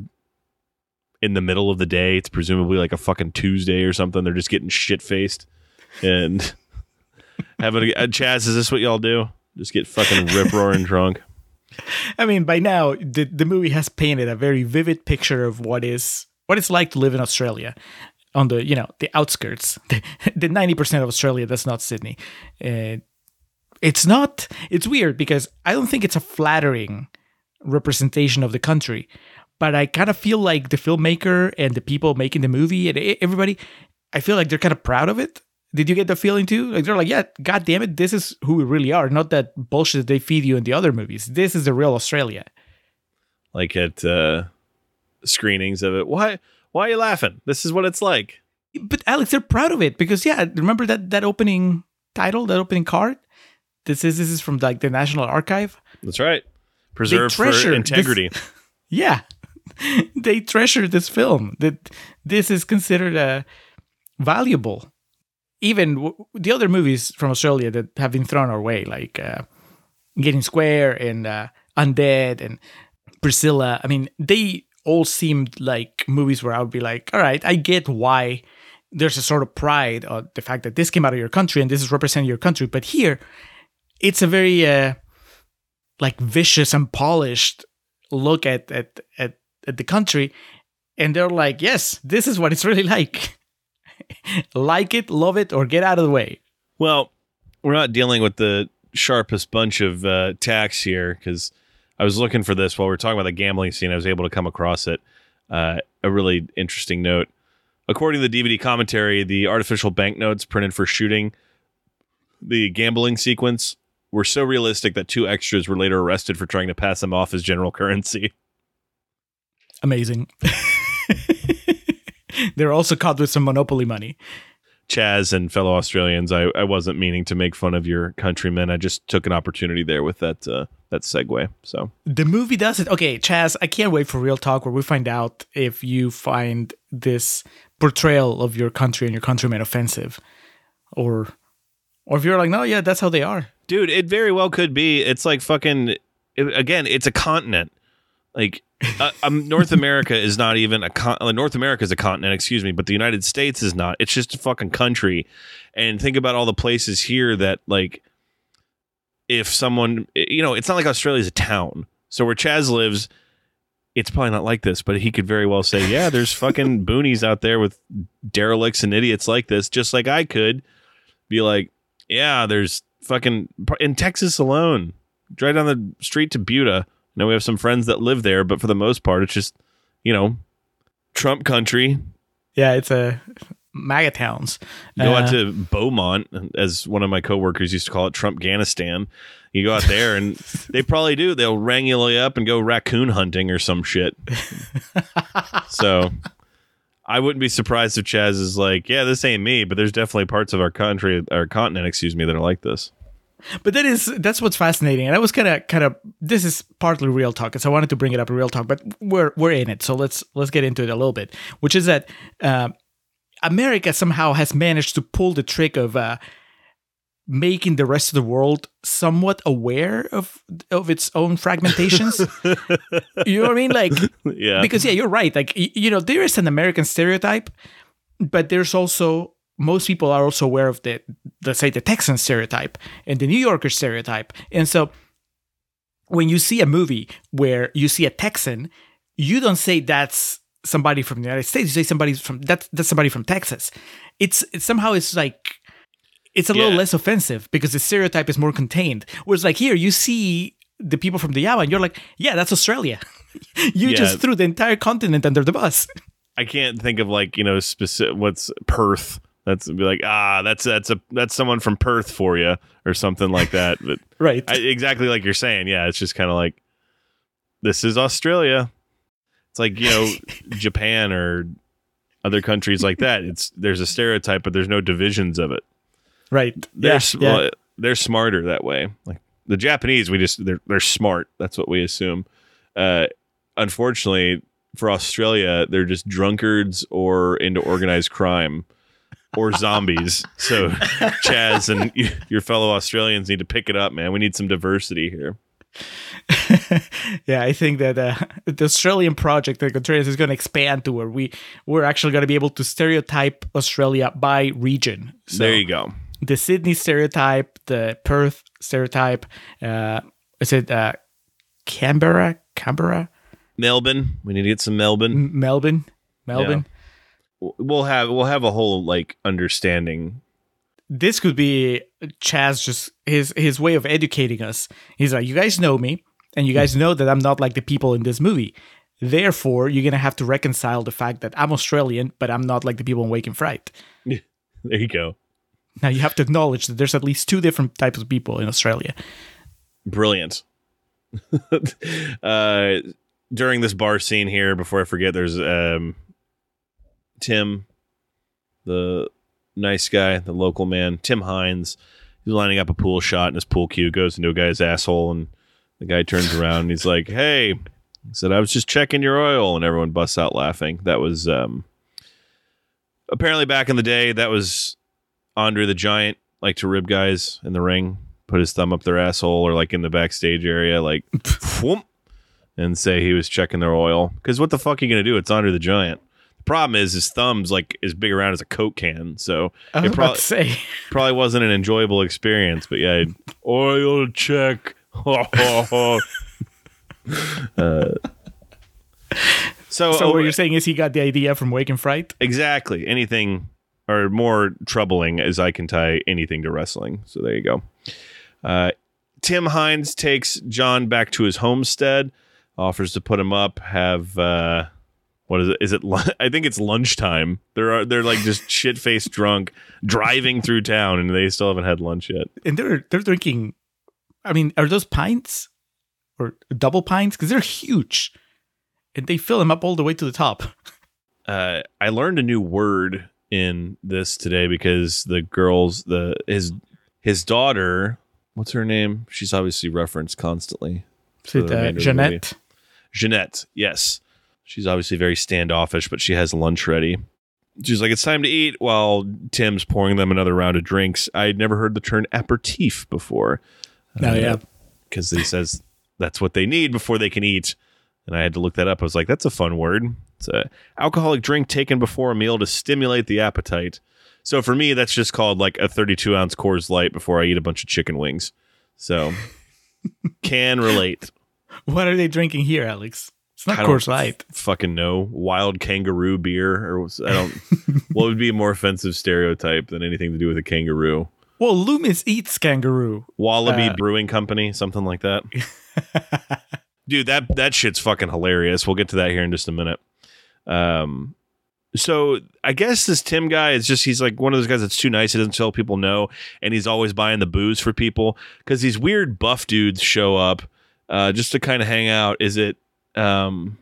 in the middle of the day. It's presumably like a fucking Tuesday or something. They're just getting shit faced and having a, uh, Chas. Is this what y'all do? Just get fucking rip roaring drunk. I mean, by now the the movie has painted a very vivid picture of what is what it's like to live in Australia, on the you know the outskirts, the ninety percent of Australia that's not Sydney. Uh, it's not. It's weird because I don't think it's a flattering representation of the country, but I kind of feel like the filmmaker and the people making the movie and everybody, I feel like they're kind of proud of it. Did you get the feeling too? Like they're like, yeah, god damn it, this is who we really are, not that bullshit they feed you in the other movies. This is the real Australia. Like at uh, screenings of it. Why? Why are you laughing? This is what it's like. But Alex, they're proud of it because yeah, remember that that opening title, that opening card. This is this is from like the National Archive. That's right. Preserved for treasure this- integrity. Yeah, they treasure this film. That this is considered uh, valuable. Even w- the other movies from Australia that have been thrown our way, like uh, Getting Square and uh, Undead and Priscilla. I mean, they all seemed like movies where I would be like, all right, I get why there's a sort of pride on the fact that this came out of your country and this is representing your country. But here, it's a very uh, like vicious and polished look at at at, at the country, and they're like, yes, this is what it's really like. like it, love it, or get out of the way. Well, we're not dealing with the sharpest bunch of uh, tacks here because I was looking for this while we were talking about the gambling scene. I was able to come across it. Uh, a really interesting note. According to the DVD commentary, the artificial banknotes printed for shooting the gambling sequence were so realistic that two extras were later arrested for trying to pass them off as general currency. Amazing. They're also caught with some monopoly money. Chas and fellow Australians, I, I wasn't meaning to make fun of your countrymen. I just took an opportunity there with that uh, that segue. So The movie does it. Okay, Chas, I can't wait for real talk where we find out if you find this portrayal of your country and your countrymen offensive, or or if you're like, no, yeah, that's how they are. dude it very well could be it's like fucking again it's a continent like uh, um, north america is not even a con- uh, north america is a continent excuse me but the united states is not it's just a fucking country and think about all the places here that like if someone you know it's not like australia's a town so where chas lives it's probably not like this but he could very well say yeah there's fucking boonies out there with derelicts and idiots like this just like i could be like yeah, there's fucking in Texas alone, right down the street to Buda. Know we have some friends that live there, but for the most part, it's just you know Trump country. Yeah, it's a MAGA towns. You go Uh, out to Beaumont, as one of my coworkers used to call it, Trump Ganistan. You go out there, and they probably do. They'll wrangle you up and go raccoon hunting or some shit. so. I wouldn't be surprised if Chas is like, yeah, this ain't me, but there's definitely parts of our country, our continent, excuse me, that are like this. But that is that's what's fascinating, and I was kind of kind of this is partly real talk, so I wanted to bring it up in real talk, but we're we're in it, so let's let's get into it a little bit. Which is that uh, America somehow has managed to pull the trick of uh, making the rest of the world somewhat aware of of its own fragmentations. you know what I mean? Like Yeah. because yeah, you're right. Like you know, there is an American stereotype, but there's also most people are also aware of the let's say the Texan stereotype and the New Yorker stereotype. And so when you see a movie where you see a Texan, you don't say that's somebody from the United States. You say somebody's from that's that's somebody from Texas. It's, it's somehow it's like it's a little Yeah. less offensive because the stereotype is more contained. Whereas like here you see the people from the Yabba and you're like, yeah, that's Australia. you Yeah. just threw the entire continent under the bus. I can't think of like you know specific what's Perth. That's be like ah that's that's a that's someone from Perth for you or something like that. But Right. I, exactly like you're saying. Yeah, it's just kind of like this is Australia. It's like you know Japan or other countries like that. It's there's a stereotype, but there's no divisions of it. right. They're Yeah. s- yeah. they're smarter that way. Like the Japanese, we just they're they're smart. That's what we assume. Uh, unfortunately, for Australia, they're just drunkards or into organized crime or zombies. so Chas and your fellow Australians need to pick it up, man. We need some diversity here. yeah, I think that uh, the Australian project, the Contrarians, is going to expand to where we we're actually going to be able to stereotype Australia by region. So there you go. the Sydney stereotype, the Perth stereotype. Uh, is it uh, Canberra? Canberra? Melbourne. We need to get some Melbourne. M- Melbourne? Melbourne? We'll have we'll have a whole like understanding. This could be Chas just his his way of educating us. He's like, you guys know me, and you guys know that I'm not like the people in this movie. Therefore, you're gonna have to reconcile the fact that I'm Australian, but I'm not like the people in Wake in Fright. There you go. Now you have to acknowledge that there's at least two different types of people in Australia. brilliant. uh, during this bar scene here, before I forget, there's um, Tim, the nice guy, the local man, Tim Hynes. He's lining up a pool shot, and his pool cue goes into a guy's asshole, and the guy turns around and he's like, "Hey," he said, "I was just checking your oil," and everyone busts out laughing. That was um, apparently back in the day. That was Andre the Giant, like to rib guys in the ring, put his thumb up their asshole or like in the backstage area, like and say he was checking their oil. Because what the fuck are you gonna do? It's Andre the Giant. The problem is his thumb's like as big around as a coke can, so it probably probably wasn't an enjoyable experience. But yeah, oil check. uh, so, so oh, what you're saying is he got the idea from Wake in Fright? Exactly. Anything or more troubling as I can tie anything to wrestling. So there you go. Uh, Tim Hynes takes John back to his homestead, offers to put him up, have uh, what is it? Is it? I think it's lunchtime. They're they're like just shit faced drunk driving through town, and they still haven't had lunch yet. and they're they're drinking. I mean, are those pints or double pints? Because they're huge, and they fill them up all the way to the top. uh, I learned a new word in this today because the girls, the his his daughter, what's her name? She's obviously referenced constantly. It uh, remainder of the movie. Janette? Janette, yes, she's obviously very standoffish, but she has lunch ready. She's like, "It's time to eat." While Tim's pouring them another round of drinks. I'd never heard the term aperitif before. Oh uh, yeah, because he says that's what they need before they can eat. And I had to look that up. I was like, that's a fun word. It's a alcoholic drink taken before a meal to stimulate the appetite. So for me, that's just called like a 32 ounce Coors Light before I eat a bunch of chicken wings. So can relate. what are they drinking here, Alex? It's not I Coors Light. Fucking no wild kangaroo beer or I don't. what would be a more offensive stereotype than anything to do with a kangaroo? Well, Loomis eats kangaroo. Wallaby Uh, Brewing Company, something like that. Dude, that that shit's fucking hilarious. We'll get to that here in just a minute. Um, so I guess this Tim guy is just he's like one of those guys that's too nice. He doesn't tell people no, and he's always buying the booze for people because these weird buff dudes show up uh, just to kind of hang out. Is it um,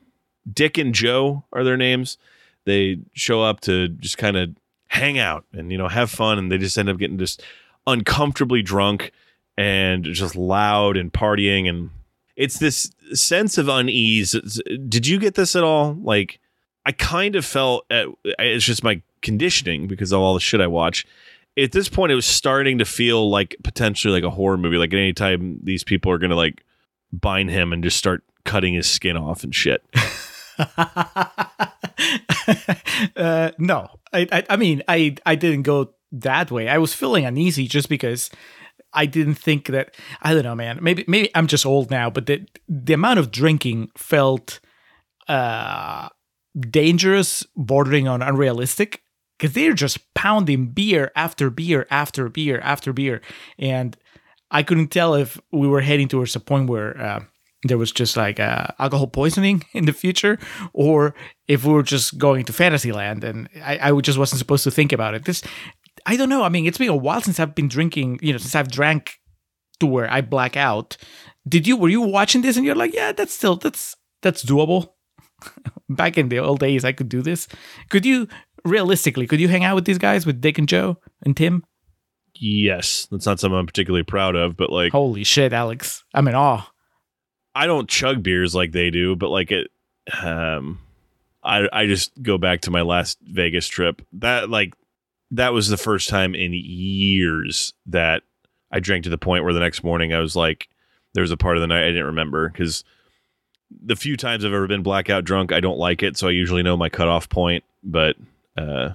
Dick and Joe are their names? They show up to just kind of hang out and you know have fun, and they just end up getting just uncomfortably drunk and just loud and partying and it's this sense of unease. Did you get this at all? Like i kind of felt at, it's just my conditioning because of all the shit i watch. At this point it was starting to feel like potentially like a horror movie like at any time these people are gonna like bind him and just start cutting his skin off and shit uh, no, I, I, I mean, I, I didn't go that way. I was feeling uneasy just because I didn't think that. I don't know, man. Maybe, maybe I'm just old now, but the the amount of drinking felt uh, dangerous, bordering on unrealistic. Because they're just pounding beer after beer after beer after beer, and I couldn't tell if we were heading towards a point where uh, there was just like uh, alcohol poisoning in the future, or if we were just going to Fantasyland and I, I just wasn't supposed to think about it. This, I don't know. I mean, it's been a while since I've been drinking. You know, since I've drank to where I black out. Did you were you watching this and you're like, yeah, that's still that's that's doable. Back in the old days, I could do this. Could you realistically? Could you hang out with these guys with Dick and Joe and Tim? Yes, that's not something I'm particularly proud of, but like Holy shit, Alex! I'm in awe. I don't chug beers like they do, but like it, um, I I just go back to my last Vegas trip. That like that was the first time in years that I drank to the point where the next morning I was like, there was a part of the night I didn't remember because the few times I've ever been blackout drunk, I don't like it, so I usually know my cutoff point. But uh,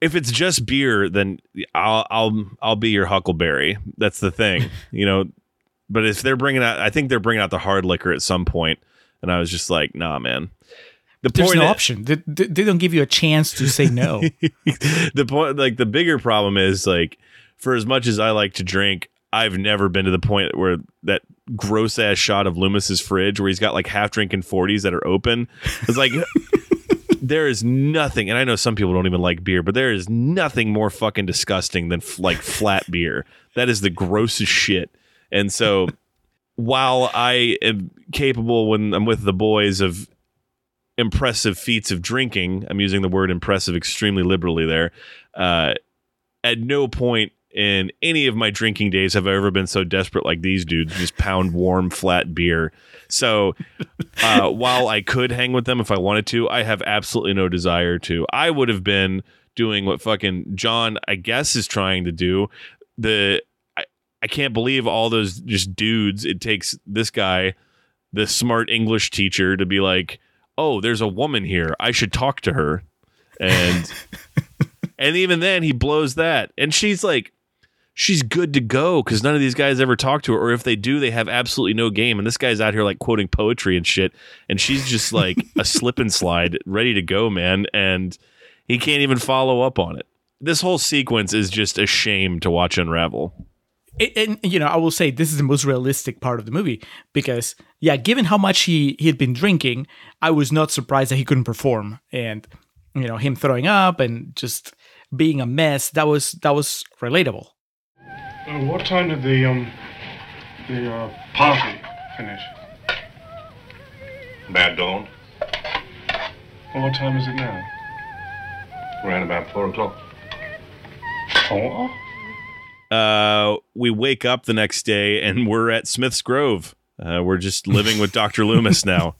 if it's just beer, then I'll I'll I'll be your Huckleberry. That's the thing, you know. But if they're bringing out, I think they're bringing out the hard liquor at some point, and I was just like, nah, man. The There's no that- option. They, they they don't give you a chance to say no. the point like the bigger problem is like for as much as I like to drink, I've never been to the point where that gross ass shot of Loomis's fridge where he's got like half drinking 40s that are open. It's like there is nothing, and I know some people don't even like beer, but there is nothing more fucking disgusting than f- like flat beer. That is the grossest shit. And so while I am capable when I'm with the boys of impressive feats of drinking, I'm using the word impressive extremely liberally there. Uh, at no point in any of my drinking days have I ever been so desperate like these dudes, just pound warm, flat beer. So uh, while I could hang with them if I wanted to, I have absolutely no desire to. I would have been doing what fucking John, I guess, is trying to do. The I, can't believe all those just dudes. It takes this guy, this smart English teacher, to be like, "Oh, there's a woman here. I should talk to her," and and even then he blows that, and she's like. She's good to go because none of these guys ever talk to her, or if they do, they have absolutely no game. And this guy's out here like quoting poetry and shit, and she's just like a slip and slide, ready to go, man. And he can't even follow up on it. This whole sequence is just a shame to watch unravel. And, and, you know, I will say this is the most realistic part of the movie because, yeah, given how much he he had been drinking, I was not surprised that he couldn't perform, and you know, him throwing up and just being a mess. That was that was relatable. Uh, what time did the um the uh, party finish? About dawn. Well, what time is it now? Around about four o'clock. Four. Uh, we wake up the next day and we're at Smith's Grove. Uh, we're just living with Dr. Loomis now.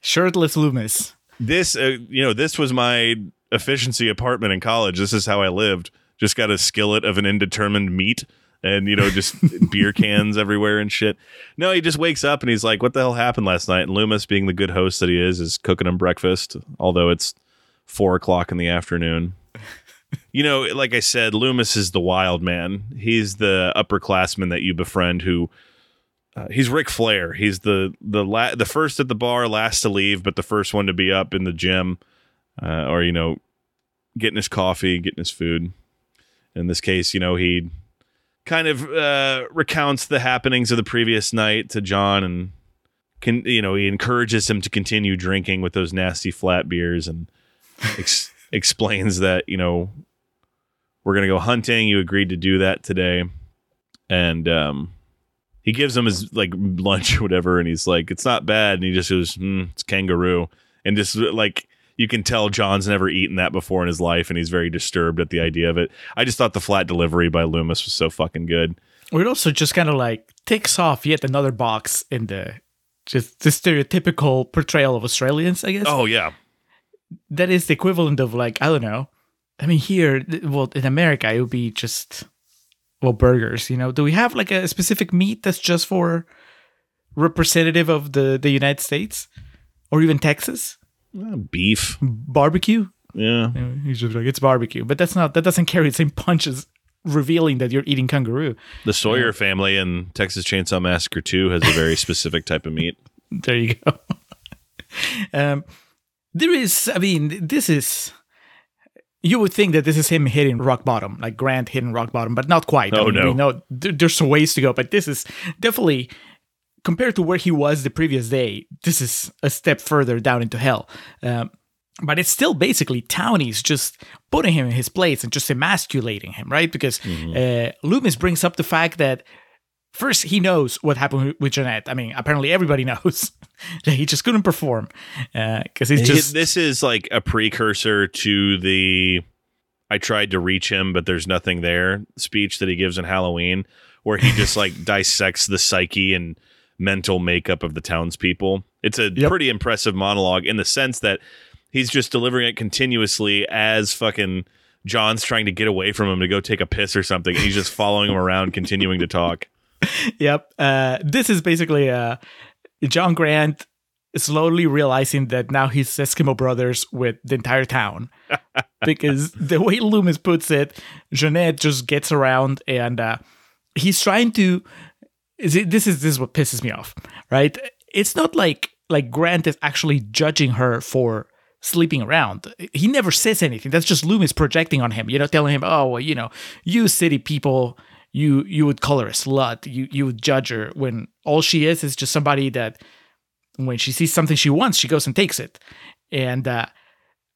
Shirtless Loomis. This, uh, you know, this was my efficiency apartment in college. This is how I lived. Just got a skillet of an indeterminate meat and, you know, just beer cans everywhere and shit. No, he just wakes up and he's like, what the hell happened last night? And Loomis, being the good host that he is, is cooking him breakfast, although it's four o'clock in the afternoon. You know, like I said, Loomis is the wild man. He's the upperclassman that you befriend who uh, he's Ric Flair. He's the the la- the first at the bar, last to leave, but the first one to be up in the gym, uh, or you know, getting his coffee, getting his food. In this case, you know, he kind of uh, recounts the happenings of the previous night to John, and can you know he encourages him to continue drinking with those nasty flat beers, and ex- explains that you know we're gonna go hunting. You agreed to do that today, and um, he gives him his like lunch or whatever, and he's like, "It's not bad," and he just goes, mm, "It's kangaroo," and just like you can tell John's never eaten that before in his life, and he's very disturbed at the idea of it. I just thought the flat delivery by Loomis was so fucking good. It also just kind of like ticks off yet another box in the just the stereotypical portrayal of Australians, I guess. Oh yeah, that is the equivalent of like I don't know. I mean, here, well, in America, it would be just well burgers. You know, do we have like a specific meat that's just for representative of the the United States or even Texas Uh, beef. barbecue? Yeah, You know, He's just like it's barbecue, but that's not that doesn't carry the same punches, revealing that you're eating kangaroo. the Sawyer family in Texas Chainsaw Massacre Two has a very specific type of meat. There you go. um, there is, I mean, this is. You would think that this is him hitting rock bottom, like Grant hitting rock bottom, but not quite. Oh, I mean, no. know there, there's some ways to go, but this is definitely compared to where he was the previous day, this is a step further down into hell. Um, but it's still basically Townie's just putting him in his place and just emasculating him, right? Because uh, Loomis brings up the fact that first he knows what happened with- Janette. I mean, apparently everybody knows that he just couldn't perform uh, because he's just this is like a precursor to the I tried to reach him, but there's nothing there speech that he gives in Halloween, where he just like dissects the psyche and mental makeup of the townspeople. It's a Yep. pretty impressive monologue in the sense that he's just delivering it continuously as fucking John's trying to get away from him to go take a piss or something. He's just following him around, continuing to talk. Yep. Uh, this is basically uh, John Grant slowly realizing that now he's Eskimo Brothers with the entire town. because the way Loomis puts it, Janette just gets around and uh, he's trying to. This is this is what pisses me off, right? It's not like like Grant is actually judging her for sleeping around. He never says anything. That's just Loomis projecting on him, you know, telling him, "Oh, well, you know, you city people, you you would call her a slut. You you would judge her when all she is is just somebody that when she sees something she wants, she goes and takes it." And uh,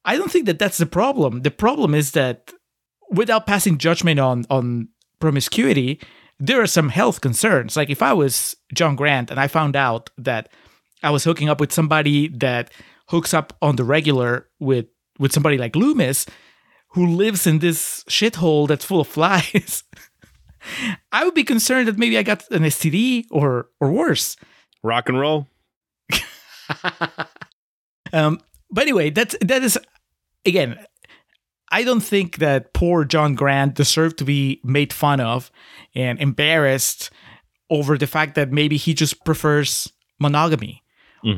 I don't think that that's the problem. The problem is that without passing judgment on on promiscuity, there are some health concerns. Like if I was John Grant and I found out that I was hooking up with somebody that hooks up on the regular with with somebody like Loomis, who lives in this shithole that's full of flies, I would be concerned that maybe I got an STD or or worse. Rock and roll. Um, but anyway, that's that is again. I don't think that poor John Grant deserved to be made fun of and embarrassed over the fact that maybe he just prefers monogamy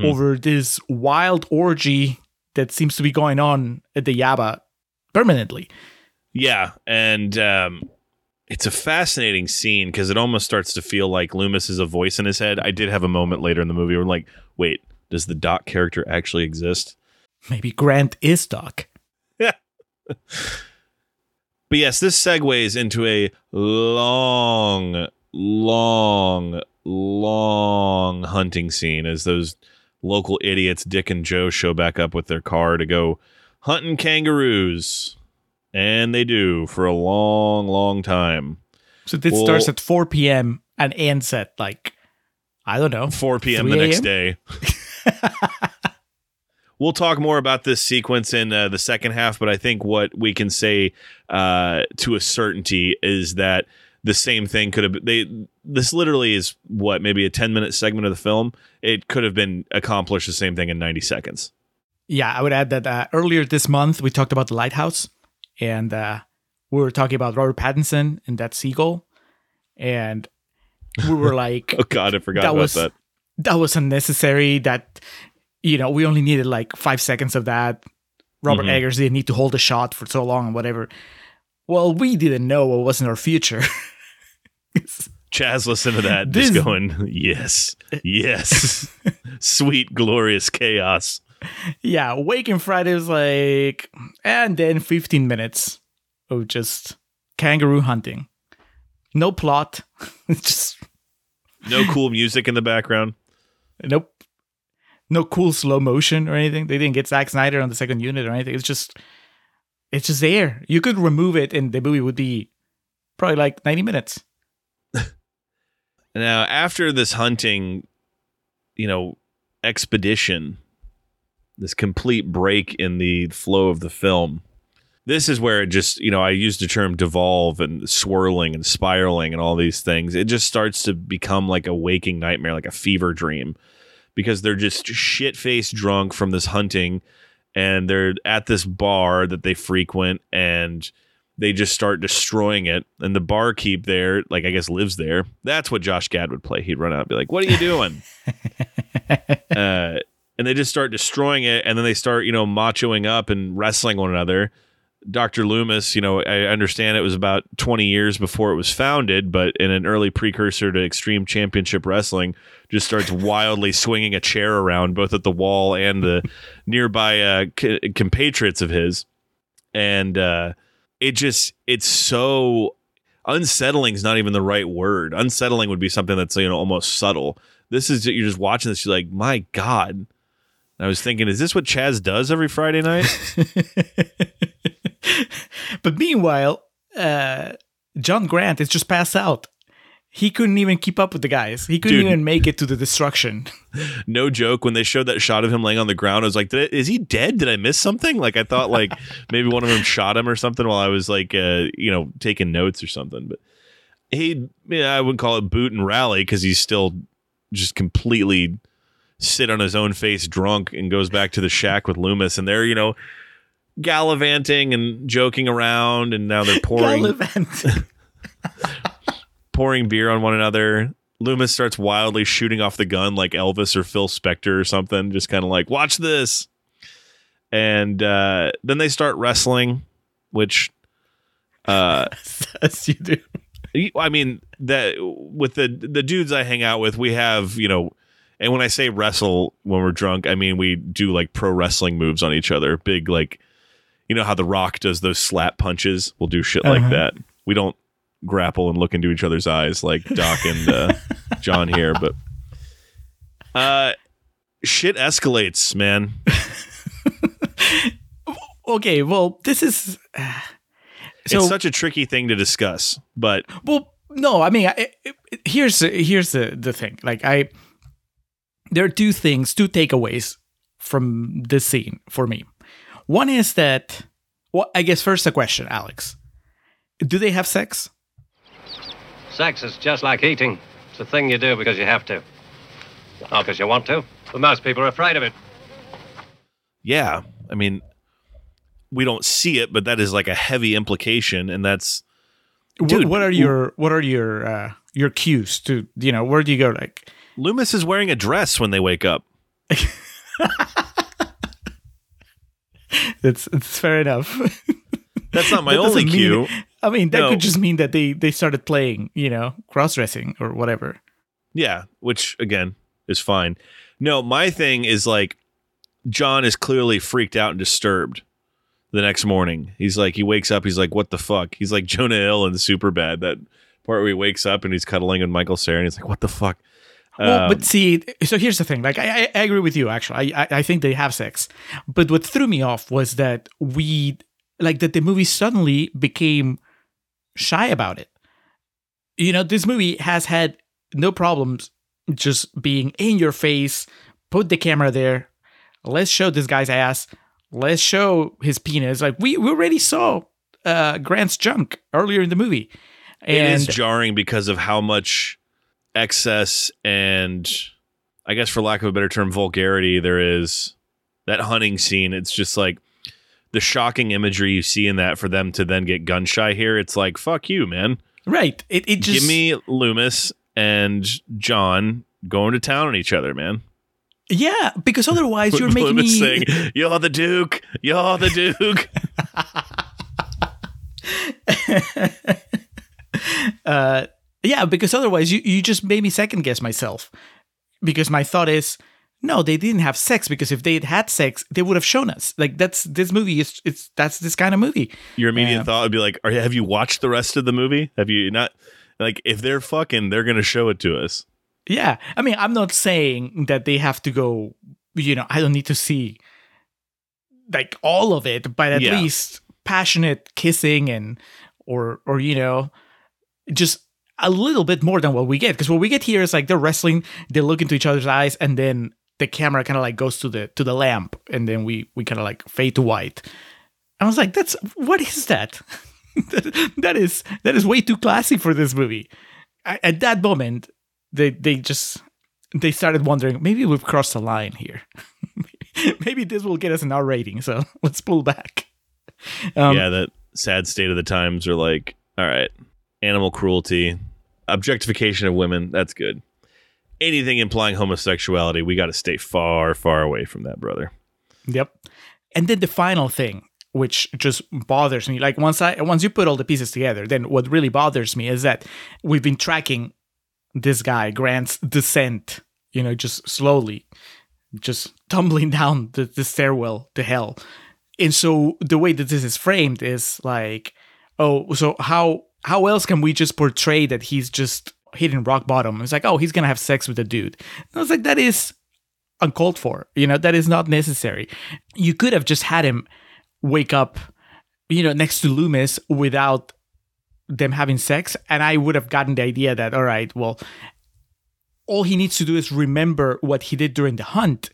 over this wild orgy that seems to be going on at the Yabba permanently. Yeah, and um, it's a fascinating scene because it almost starts to feel like Loomis is a voice in his head. I did have a moment later in the movie where I'm like, wait, does the Doc character actually exist? Maybe Grant is Doc. Yeah. But yes, this segues into a long, long, long hunting scene as those local idiots, Dick and Joe, show back up with their car to go hunting kangaroos. And they do for a long, long time. So this Well- starts at 4 p.m. and ends at like, I don't know, 4 p.m. the next day. we'll talk more about this sequence in uh, the second half, but I think what we can say uh, to a certainty is that the same thing could have they this literally is what maybe a 10 minute segment of the film it could have been accomplished the same thing in 90 seconds Yeah, I would add that uh, earlier this month we talked about the lighthouse, and uh, we were talking about Robert Pattinson and that seagull, and we were like, oh god i forgot that about was that that was unnecessary. That you know we only needed like five seconds of that. Robert Mhm. Eggers didn't need to hold a shot for so long and whatever. Well, we didn't know what was in our future. chas listen to that This- just going yes yes sweet glorious chaos yeah, Waking Friday was like, and then 15 minutes of just kangaroo hunting. No plot. Just no cool music in the background nope. No cool slow motion or anything. They didn't get Zack Snyder on the second unit or anything. It's just, it's just there. You could remove it, and the movie would be probably like 90 minutes. Now, after this hunting, you know, expedition, this complete break in the flow of the film, this is where it just, you know, I used the term devolve and swirling and spiraling and all these things. It just starts to become like a waking nightmare, like a fever dream, because they're just shit faced drunk from this hunting and they're at this bar that they frequent and they just start destroying it. And the barkeep there, like I guess lives there. That's what Josh Gad would play. He'd run out and be like, What are you doing? uh, and they just start destroying it. And then they start, you know, machoing up and wrestling one another. Dr. Loomis, you know, I understand it was about 20 years before it was founded, but in an early precursor to Extreme Championship Wrestling, just starts wildly swinging a chair around both at the wall and the nearby uh, c- compatriots of his. And uh, it just, it's so unsettling is not even the right word. Unsettling would be something that's, you know, almost subtle. this is you're just watching this. You're like, my god. And I was thinking, is this what Chas does every Friday night? But meanwhile, uh, John Grant is just passed out. He couldn't even keep up with the guys. He couldn't Dude. even make it to the destruction. no joke. When they showed that shot of him laying on the ground, I was like, Did I- is he dead? Did I miss something? Like I thought, like maybe one of them shot him or something while I was like, uh, you know, taking notes or something. But he, yeah, I wouldn't call it boot and rally because he's still just completely sit on his own face drunk and goes back to the shack with Loomis and they're you know gallivanting and joking around and now they're pouring pouring beer on one another. Loomis starts wildly shooting off the gun like Elvis or Phil Spector or something, just kind of like, watch this. And uh, then they start wrestling, which, uh, As you do. I mean, that with the the dudes I hang out with, we have you know, and when I say wrestle when we're drunk, I mean we do like pro wrestling moves on each other, big like, you know how The Rock does those slap punches. We'll do shit like Uh-huh. that. We don't grapple and look into each other's eyes like Doc and uh, John here, but uh, shit escalates, man. Okay, well, this is. Uh, so, it's such a tricky thing to discuss, but well, no, I mean, I, I- here's here's the the thing. Like, I there are two things, two takeaways from this scene for me. One is that, well, I guess first a question, Alex. Do they have sex? Sex is just like eating. It's a thing you do because you have to. Not because you want to. But most people are afraid of it. yeah, I mean, we don't see it, but that is like a heavy implication, and that's Wh- Dude, what are your what are your uh, your cues to you know where do you go like Loomis is wearing a dress when they wake up. it's it's fair enough. That's not my That only mean- cue. I mean that No. could just mean that they they started playing you know cross dressing or whatever. Yeah, which again is fine. No, my thing is like John is clearly freaked out and disturbed the next morning. He's like he wakes up, he's like, What the fuck? He's like Jonah Hill and Superbad. That part where he wakes up and he's cuddling with Michael Cera and he's like, What the fuck? Well, Um, but see, so here's the thing. Like, I, I- I agree with you. Actually, I, I, I think they have sex. But what threw me off was that we, like, that the movie suddenly became shy about it. You know, this movie has had no problems just being in your face. Put the camera there. Let's show this guy's ass. Let's show his penis. Like we, we already saw uh, Grant's junk earlier in the movie. it And is jarring because of how much excess and I guess for lack of a better term, vulgarity there is that hunting scene. It's just like the shocking imagery you see in that for them to then get gun shy here. It's like, fuck you, man. right, it, it just Give me Loomis and John going to town on each other, man. Yeah, because otherwise you're making Loomis me. saying, You're the Duke. You're the Duke. uh, yeah, because otherwise you, you just made me second guess myself. Because my thought is, no, they didn't have sex. Because if they had had sex, they would have shown us. Like that's this movie is it's that's this kind of movie. Your immediate Yeah. thought would be like, Are, Have you watched the rest of the movie? Have you not? Like, if they're fucking, they're going to show it to us. Yeah, I mean, I'm not saying that they have to go. You know, I don't need to see like all of it, but at Yeah. least passionate kissing and or or you know, just a little bit more than what we get. Because what we get here is like they're wrestling, they look into each other's eyes, and then the camera kind of like goes to the to the lamp, and then we we kind of like fade to white. I was like, that's what is that? that, is that is way too classy for this movie. I, at that moment, they they just they started wondering maybe we've crossed a line here. maybe this will get us an R rating. So let's pull back. Um, yeah, that sad state of the times are like, all right, animal cruelty, objectification of women, that's good. Anything implying homosexuality, we got to stay far, far away from that, brother. Yep. And then the final thing, which just bothers me, like once I once you put all the pieces together, then what really bothers me is that we've been tracking this guy Grant's descent, you know, just slowly, just tumbling down the, the stairwell to hell. And so the way that this is framed is like, oh, so how how else can we just portray that he's just hitting rock bottom. It's like, oh, he's gonna have sex with a dude. And I was like, that is uncalled for. You know, that is not necessary. You could have just had him wake up, you know, next to Loomis without them having sex, and I would have gotten the idea that all right, well, all he needs to do is remember what he did during the hunt.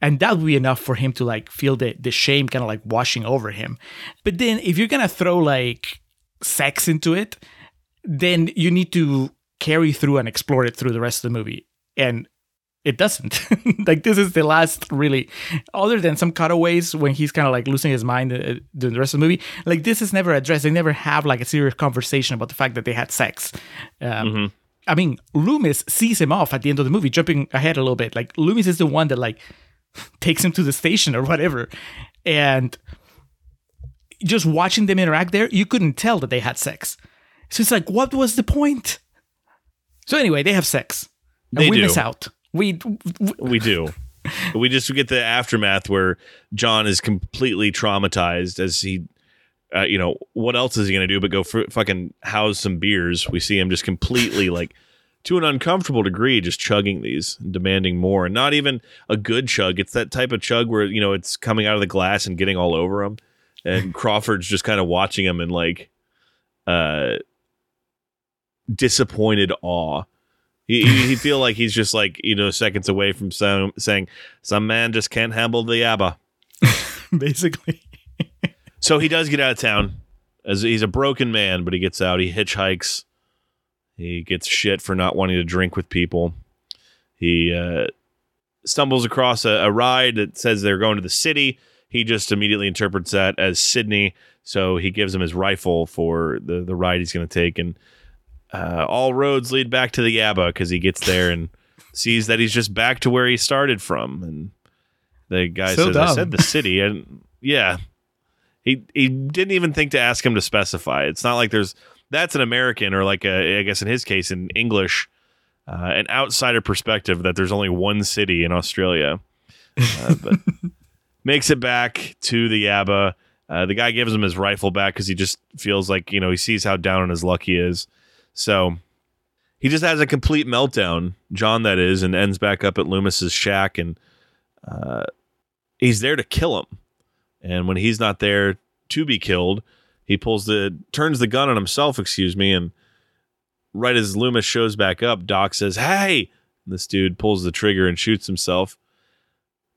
And that would be enough for him to like feel the, the shame kind of like washing over him. But then if you're gonna throw like sex into it, then you need to carry through and explore it through the rest of the movie. And it doesn't. like this is the last really, other than some cutaways when he's kind of like losing his mind uh, during the rest of the movie. Like this is never addressed. They never have like a serious conversation about the fact that they had sex. Um, I mean, Loomis sees him off at the end of the movie, jumping ahead a little bit. Like Loomis is the one that like takes him to the station or whatever, and just watching them interact there, you couldn't tell that they had sex. So it's like, what was the point? So anyway, they have sex. And They we do. miss out. We We do. we just get the aftermath where John is completely traumatized as he, uh, you know, what else is he going to do but go f- fucking house some beers? We see him just completely like to an uncomfortable degree, just chugging these, and demanding more, and not even a good chug. It's that type of chug where you know it's coming out of the glass and getting all over him, and Crawford's just kind of watching him in like, uh, disappointed awe. He, he, feel like he's just like you know seconds away from some, saying some man just can't handle the yabba. basically. So he does get out of town. As he's a broken man, but he gets out. He hitchhikes. He gets shit for not wanting to drink with people. He uh, stumbles across a, a ride that says they're going to the city. He just immediately interprets that as Sydney. So he gives him his rifle for the, the ride he's going to take. And uh, all roads lead back to the Yabba because he gets there and sees that he's just back to where he started from. And the guy So says, I said the city. And yeah, he he didn't even think to ask him to specify. It's not like there's that's an American or like a I guess in his case in English, uh, an outsider perspective that there's only one city in Australia. Uh, but makes it back to the Yabba. Uh, the guy gives him his rifle back because he just feels like you know he sees how down on his luck he is. So he just has a complete meltdown, John that is, and ends back up at Loomis's shack and uh, he's there to kill him. And when he's not there to be killed, he pulls the turns the gun on himself, excuse me, and right as Loomis shows back up, Doc says, "Hey!" And this dude pulls the trigger and shoots himself.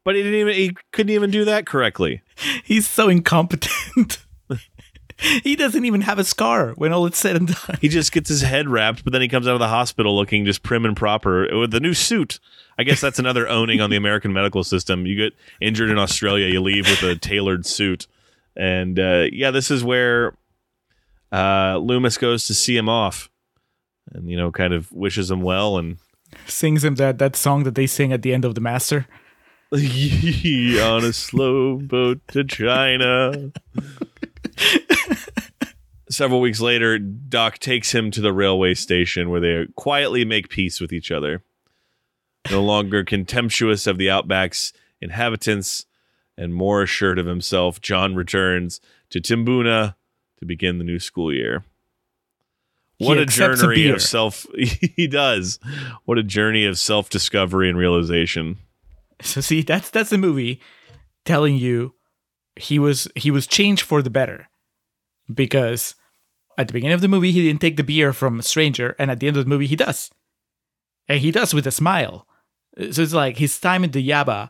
But he didn't even he couldn't even do that correctly. He's so incompetent. he doesn't even have a scar when all is said and done. He just gets his head wrapped, but then he comes out of the hospital looking just prim and proper with the new suit. I guess that's another owning on the American medical system. You get injured in Australia, you leave with a tailored suit. And uh, yeah, this is where uh, Loomis goes to see him off and, you know, kind of wishes him well. And Sings him that, that song that they sing at the end of The Master. on a slow boat to China. Several weeks later, Doc takes him to the railway station where they quietly make peace with each other. No longer contemptuous of the Outback's inhabitants and more assured of himself, John returns to Tiboonda to begin the new school year. What a accepts a journey of self he does. What a journey of self-discovery and realization. So see, that's that's the movie telling you he was he was changed for the better. Because at the beginning of the movie he didn't take the beer from a stranger, and at the end of the movie he does. And he does with a smile. So it's like his time in the Yabba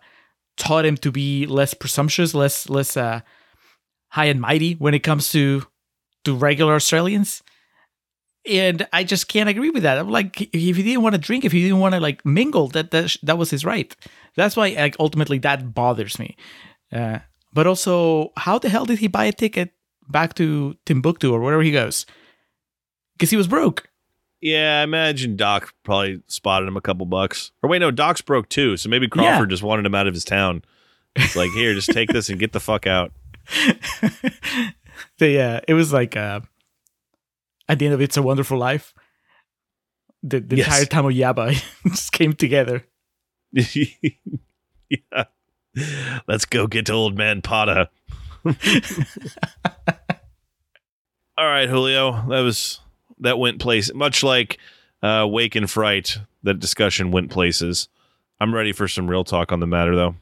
taught him to be less presumptuous, less less uh, high and mighty when it comes to to regular Australians. And I just can't agree with that. I'm like, if he didn't want to drink, if he didn't want to like mingle, that that that was his right. That's why like ultimately that bothers me. Uh, but also, how the hell did he buy a ticket back to Timbuktu or wherever he goes? Because he was broke. Yeah, I imagine Doc probably spotted him a couple bucks. Or wait, no, Doc's broke too. So maybe Crawford just wanted him out of his town. It's like, here, just take this and get the fuck out. the uh, it was like uh, at the end of It's a Wonderful Life. The, the Yes. entire time of Yabba just came together. yeah. Let's go get old man Potter. All right, Julio. That was that went place much like uh, wake in fright, that discussion went places. I'm ready for some real talk on the matter, though.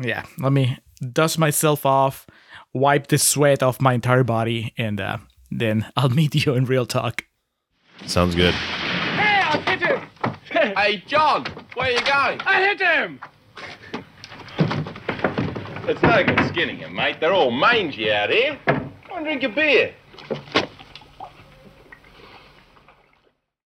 Yeah, let me dust myself off, wipe the sweat off my entire body, and uh, then I'll meet you in real talk. Sounds good. Hey, I hit him! Hey, John, where are you going? I hit him! It's no good skinning him, mate. They're all mangy out here. Go and drink a beer.